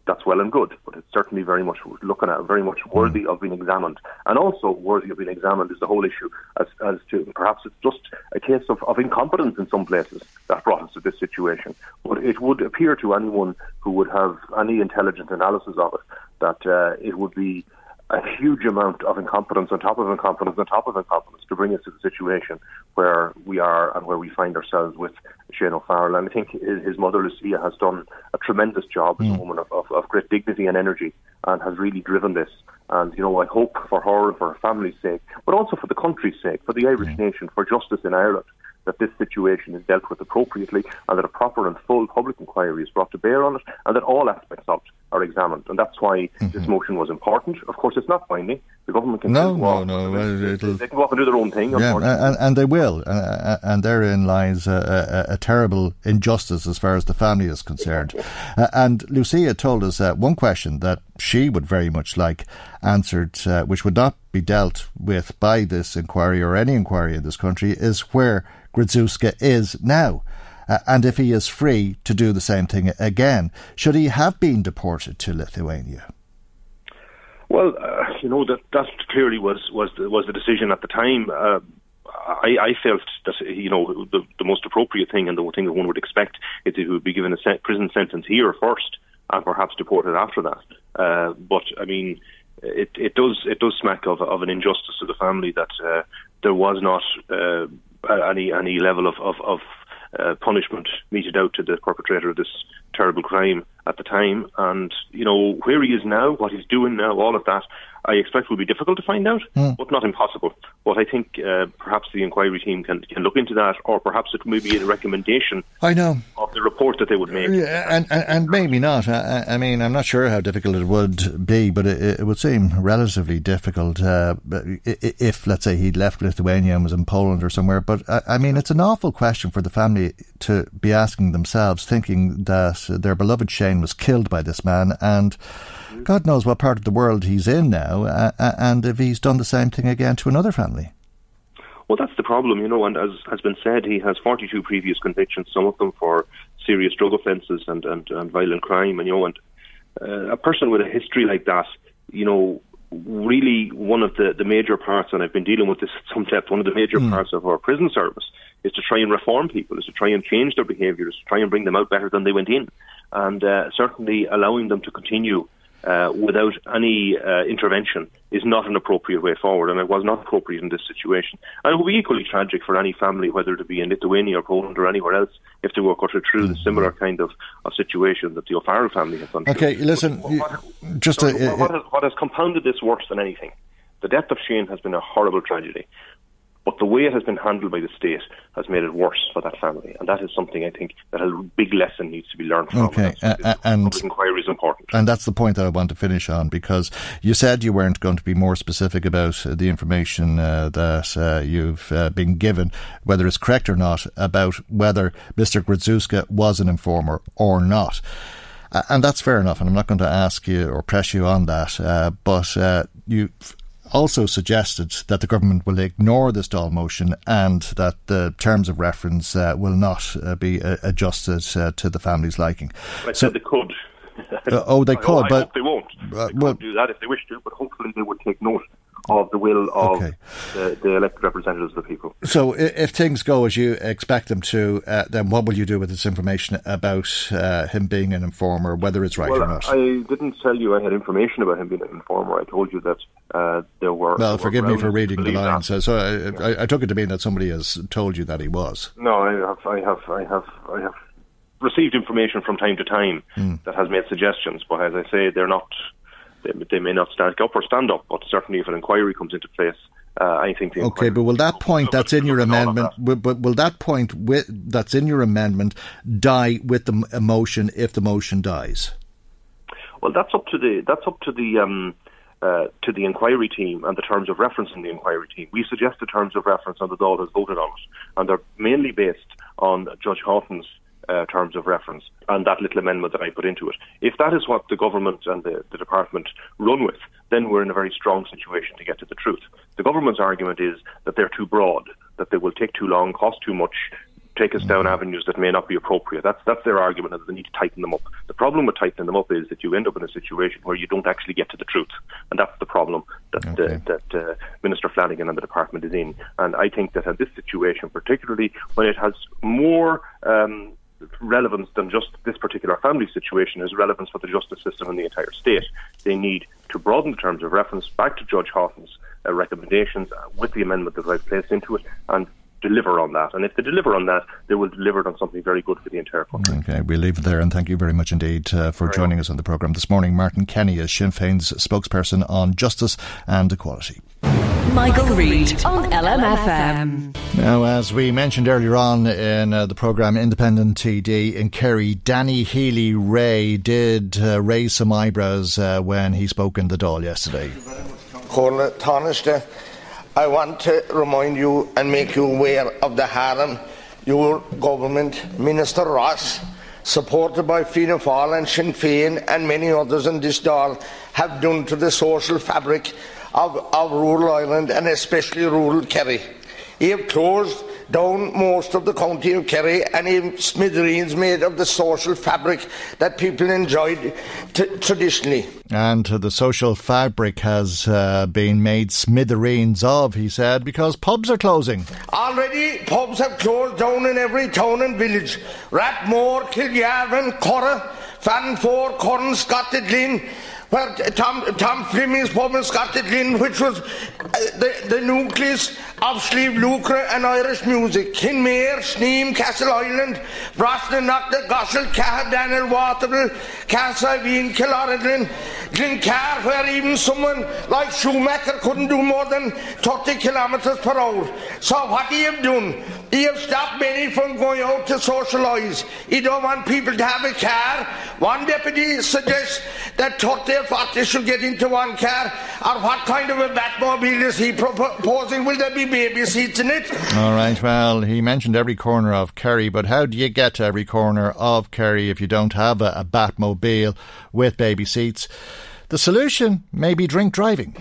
that's well and good, but it's certainly very much looking at, very much worthy of being examined. And also worthy of being examined is the whole issue as, as to perhaps it's just a case of, of incompetence in some places that brought us to this situation. But it would appear to anyone who would have any intelligent analysis of it that uh, it would be a huge amount of incompetence on top of incompetence on top of incompetence to bring us to the situation where we are and where we find ourselves with Shane O'Farrell. And I think his, mother, Lucia, has done a tremendous job mm. as a mm. woman of, of, of great dignity and energy and has really driven this. And, you know, I hope for her and for her family's sake, but also for the country's sake, for the Irish mm. nation, for justice in Ireland, that this situation is dealt with appropriately and that a proper and full public inquiry is brought to bear on it and that all aspects of it are examined. And that's why mm-hmm. this motion was important. Of course, it's not binding. The government can no, no, no. They, they can go off and do their own thing. Yeah, and, and they will. Uh, uh, and therein lies a, a, a, terrible injustice as far as the family is concerned. uh, and Lucia told us uh, one question that she would very much like answered, uh, which would not be dealt with by this inquiry or any inquiry in this country, is where Gridziuska is now. Uh, and if he is free to do the same thing again, should he have been deported to Lithuania? Well, uh, you know that that clearly was was the, was the decision at the time. Uh, I, I, felt that you know the, the, most appropriate thing and the thing that one would expect is that he would be given a prison sentence here first and perhaps deported after that. Uh, but I mean, it, it does it does smack of, of an injustice to the family that uh, there was not uh, any any level of of, of uh, punishment meted out to the perpetrator of this terrible crime at the time. And you know where he is now, what he's doing now, all of that. I expect it will be difficult to find out, mm. but not impossible. But I think uh, perhaps the inquiry team can, can look into that, or perhaps it may be a recommendation. I know of the report that they would make, yeah, and, and, and maybe not. I, I, mean, I'm not sure how difficult it would be, but it, it would seem relatively difficult uh, if, let's say, he'd left Lithuania and was in Poland or somewhere. But I, I mean, it's an awful question for the family to be asking themselves, thinking that their beloved Shane was killed by this man and God knows what part of the world he's in now, uh, and if he's done the same thing again to another family. Well, that's the problem, you know, and as has been said, he has 42 previous convictions, some of them for serious drug offences and, and, and violent crime, and, you know, and uh, a person with a history like that, you know, really one of the, the major parts, and I've been dealing with this at some depth, one of the major mm. parts of our prison service is to try and reform people, is to try and change their behaviours, to try and bring them out better than they went in, and uh, certainly allowing them to continue uh, without any uh, intervention is not an appropriate way forward, and it was not appropriate in this situation. And it would be equally tragic for any family, whether it be in Lithuania or Poland or anywhere else, if they were cut through the similar kind of, of situation that the O'Farrell family has gone through. Okay, listen, what, just a, what, has, what has compounded this worse than anything? The death of Shane has been a horrible tragedy. But the way it has been handled by the state has made it worse for that family, and that is something I think that a big lesson needs to be learned from. Okay, and, uh, and public inquiry is important, and that's the point that I want to finish on because you said you weren't going to be more specific about uh, the information uh, that uh, you've uh, been given, whether it's correct or not, about whether Mr. Gridziuska was an informer or not. Uh, and that's fair enough, and I'm not going to ask you or press you on that. Uh, but uh, you also suggested that the government will ignore this Dáil motion and that the terms of reference uh, will not uh, be uh, adjusted uh, to the family's liking. So, they could. Uh, oh, they (laughs) could, I but they won't. They well, do that if they wish to, but hopefully they would take note of the will of okay. the, the, elected representatives of the people. So, if things go as you expect them to, uh, then what will you do with this information about uh, him being an informer, whether it's right well, or not? I didn't tell you I had information about him being an informer. I told you that uh, there were. Well, there forgive were me for reading the lines. So, so I, I, I, took it to mean that somebody has told you that he was. No, I have, I have, I have, I have received information from time to time mm. that has made suggestions, but as I say, they're not. They, they, may not stand up or stand up, but certainly if an inquiry comes into place, uh, I think. the. okay, but will that point that's in your amendment? But will that point with, that's in your amendment die with the motion if the motion dies? Well, that's up to the that's up to the. Um, uh, to the inquiry team and the terms of reference in the inquiry team. We suggest the terms of reference and the Dáil has voted on it. And they're mainly based on Judge Haughton's uh, terms of reference and that little amendment that I put into it. If that is what the government and the, the department run with, then we're in a very strong situation to get to the truth. The government's argument is that they're too broad, that they will take too long, cost too much, take us down avenues that may not be appropriate. That's that's their argument, and they need to tighten them up. The problem with tightening them up is that you end up in a situation where you don't actually get to the truth, and that's the problem that okay. uh, that uh, Minister Flanagan and the department is in. And I think that in this situation, particularly when it has more um, relevance than just this particular family situation is relevance for the justice system in the entire state. They need to broaden the terms of reference back to Judge Haughton's uh, recommendations uh, with the amendment that I've placed into it and deliver on that. And if they deliver on that, they will deliver on something very good for the entire country. Okay, we'll leave it there and thank you very much indeed uh, for very joining much. us on the programme this morning. Martin Kenny is Sinn Féin's spokesperson on justice and equality. Michael, Reade on LMFM. Now, as we mentioned earlier on in uh, the programme Independent TD in Kerry, Danny Healy Rae did uh, raise some eyebrows uh, when he spoke in the Dáil yesterday. I want to remind you and make you aware of the harm your government, Minister Ross, supported by Fianna Fáil and Sinn Féin and many others in this Dáil, have done to the social fabric of, of rural Ireland and especially rural Kerry. He have closed down most of the county of Kerry and even smithereens made of the social fabric that people enjoyed t- traditionally. And the social fabric has uh, been made smithereens of, he said, because pubs are closing. Already, pubs have closed down in every town and village. Rathmore, Kilgarvan, Corra, Fanfor, Corn, Scartaglin, where Tom, Tom Fleming's in Scartaglin, which was uh, the, the nucleus of Sliabh Luachra and Irish music. Kenmare, Sneem, Castle Castleisland, Brosnanock, Gossel, Caher, Daniel, Waterville, Castlevine, Killarney, Glencar, where even someone like Schumacher couldn't do more than 30 kilometres per hour. So what he have done? He have stopped many from going out to socialise. He don't want people to have a car. One deputy suggests that 30 or 40 should get into one car. Or what kind of a Batmobile is he proposing? Will there be baby seats in it? All right, well, he mentioned every corner of Kerry, but how do you get to every corner of Kerry if you don't have a, a Batmobile with baby seats? The solution may be drink driving.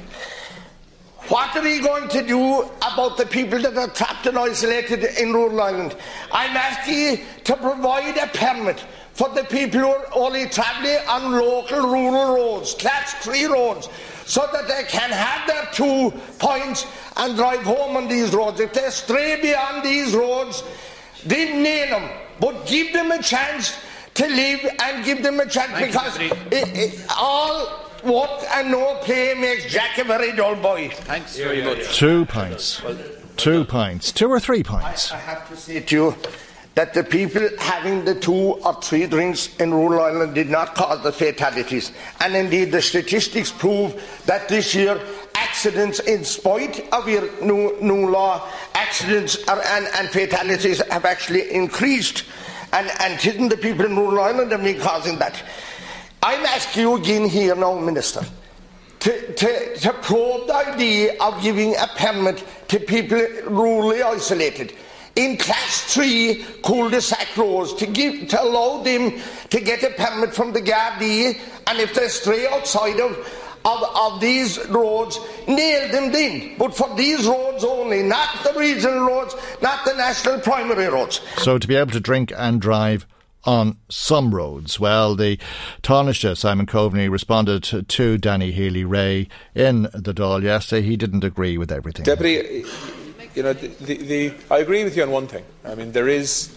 What are we going to do about the people that are trapped and isolated in rural Ireland? I'm asking you to provide a permit for the people who are only travelling on local rural roads, class three roads, so that they can have their two points and drive home on these roads. If they stray beyond these roads, then nail them, but give them a chance to live and give them a chance Thank because it, it, all what and no play makes Jack a very dull boy. Thanks very much. Two pints. Two pints. Two or three pints. I, I have to say to you that the people having the two or three drinks in rural Ireland did not cause the fatalities. And indeed, the statistics prove that this year, accidents, in spite of your new, new law, accidents are, and, and fatalities have actually increased. And, and it isn't the people in rural Ireland have been causing that. I'm asking you again here now, Minister, to, to, to probe the idea of giving a permit to people rurally isolated in class three cul-de-sac roads to give to allow them to get a permit from the Gardaí and if they stray outside of, of, of these roads, nail them then. But for these roads only, not the regional roads, not the national primary roads. So to be able to drink and drive on some roads. Well, the Taoiseach, Simon Coveney, responded to Danny Healy Rae in the Dáil yesterday. He didn't agree with everything. Deputy, you know, the, the, the, I agree with you on one thing. I mean, there is,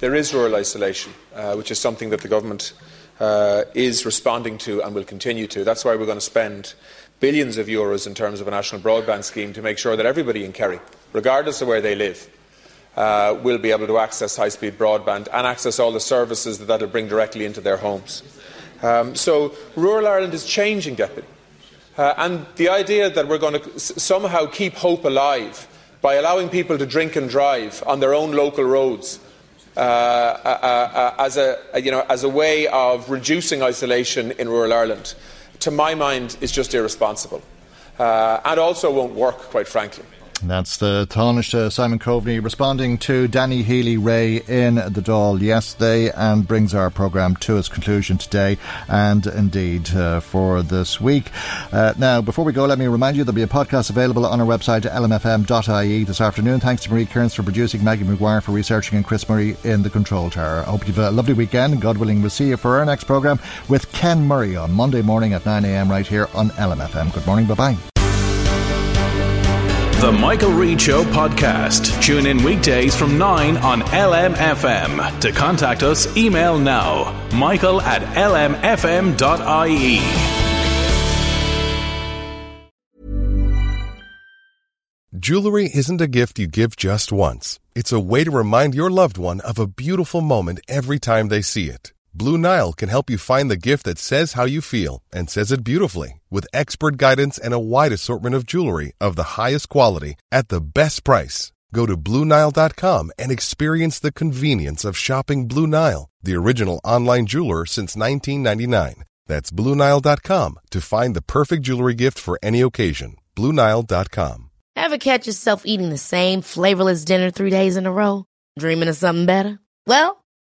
there is rural isolation, uh, which is something that the government uh, is responding to and will continue to. That's why we're going to spend billions of euros in terms of a national broadband scheme to make sure that everybody in Kerry, regardless of where they live, uh, will be able to access high speed broadband and access all the services that that will bring directly into their homes. Um, so, rural Ireland is changing, Deputy. Uh, and the idea that we're going to somehow keep hope alive by allowing people to drink and drive on their own local roads uh, uh, uh, as, a, you know, as a way of reducing isolation in rural Ireland, to my mind, is just irresponsible. Uh, and also won't work, quite frankly. That's the Taoiseach Simon Coveney responding to Danny Healy Rae in the Dáil yesterday and brings our programme to its conclusion today and indeed uh, for this week. Uh, now, before we go, let me remind you there'll be a podcast available on our website lmfm.ie this afternoon. Thanks to Marie Kearns for producing, Maggie McGuire for researching, and Chris Murray in the control tower. I hope you've a lovely weekend. God willing, we'll see you for our next programme with Ken Murray on Monday morning at 9am right here on LMFM. Good morning. Bye bye. The Michael Reade Show podcast. Tune in weekdays from 9 on LMFM. To contact us, email now michael at lmfm.ie. Jewelry isn't a gift you give just once. It's a way to remind your loved one of a beautiful moment every time they see it. Blue Nile can help you find the gift that says how you feel and says it beautifully with expert guidance and a wide assortment of jewelry of the highest quality at the best price. Go to BlueNile.com and experience the convenience of shopping Blue Nile, the original online jeweler since 1999. That's BlueNile.com to find the perfect jewelry gift for any occasion. BlueNile.com. Ever catch yourself eating the same flavorless dinner three days in a row? Dreaming of something better? Well,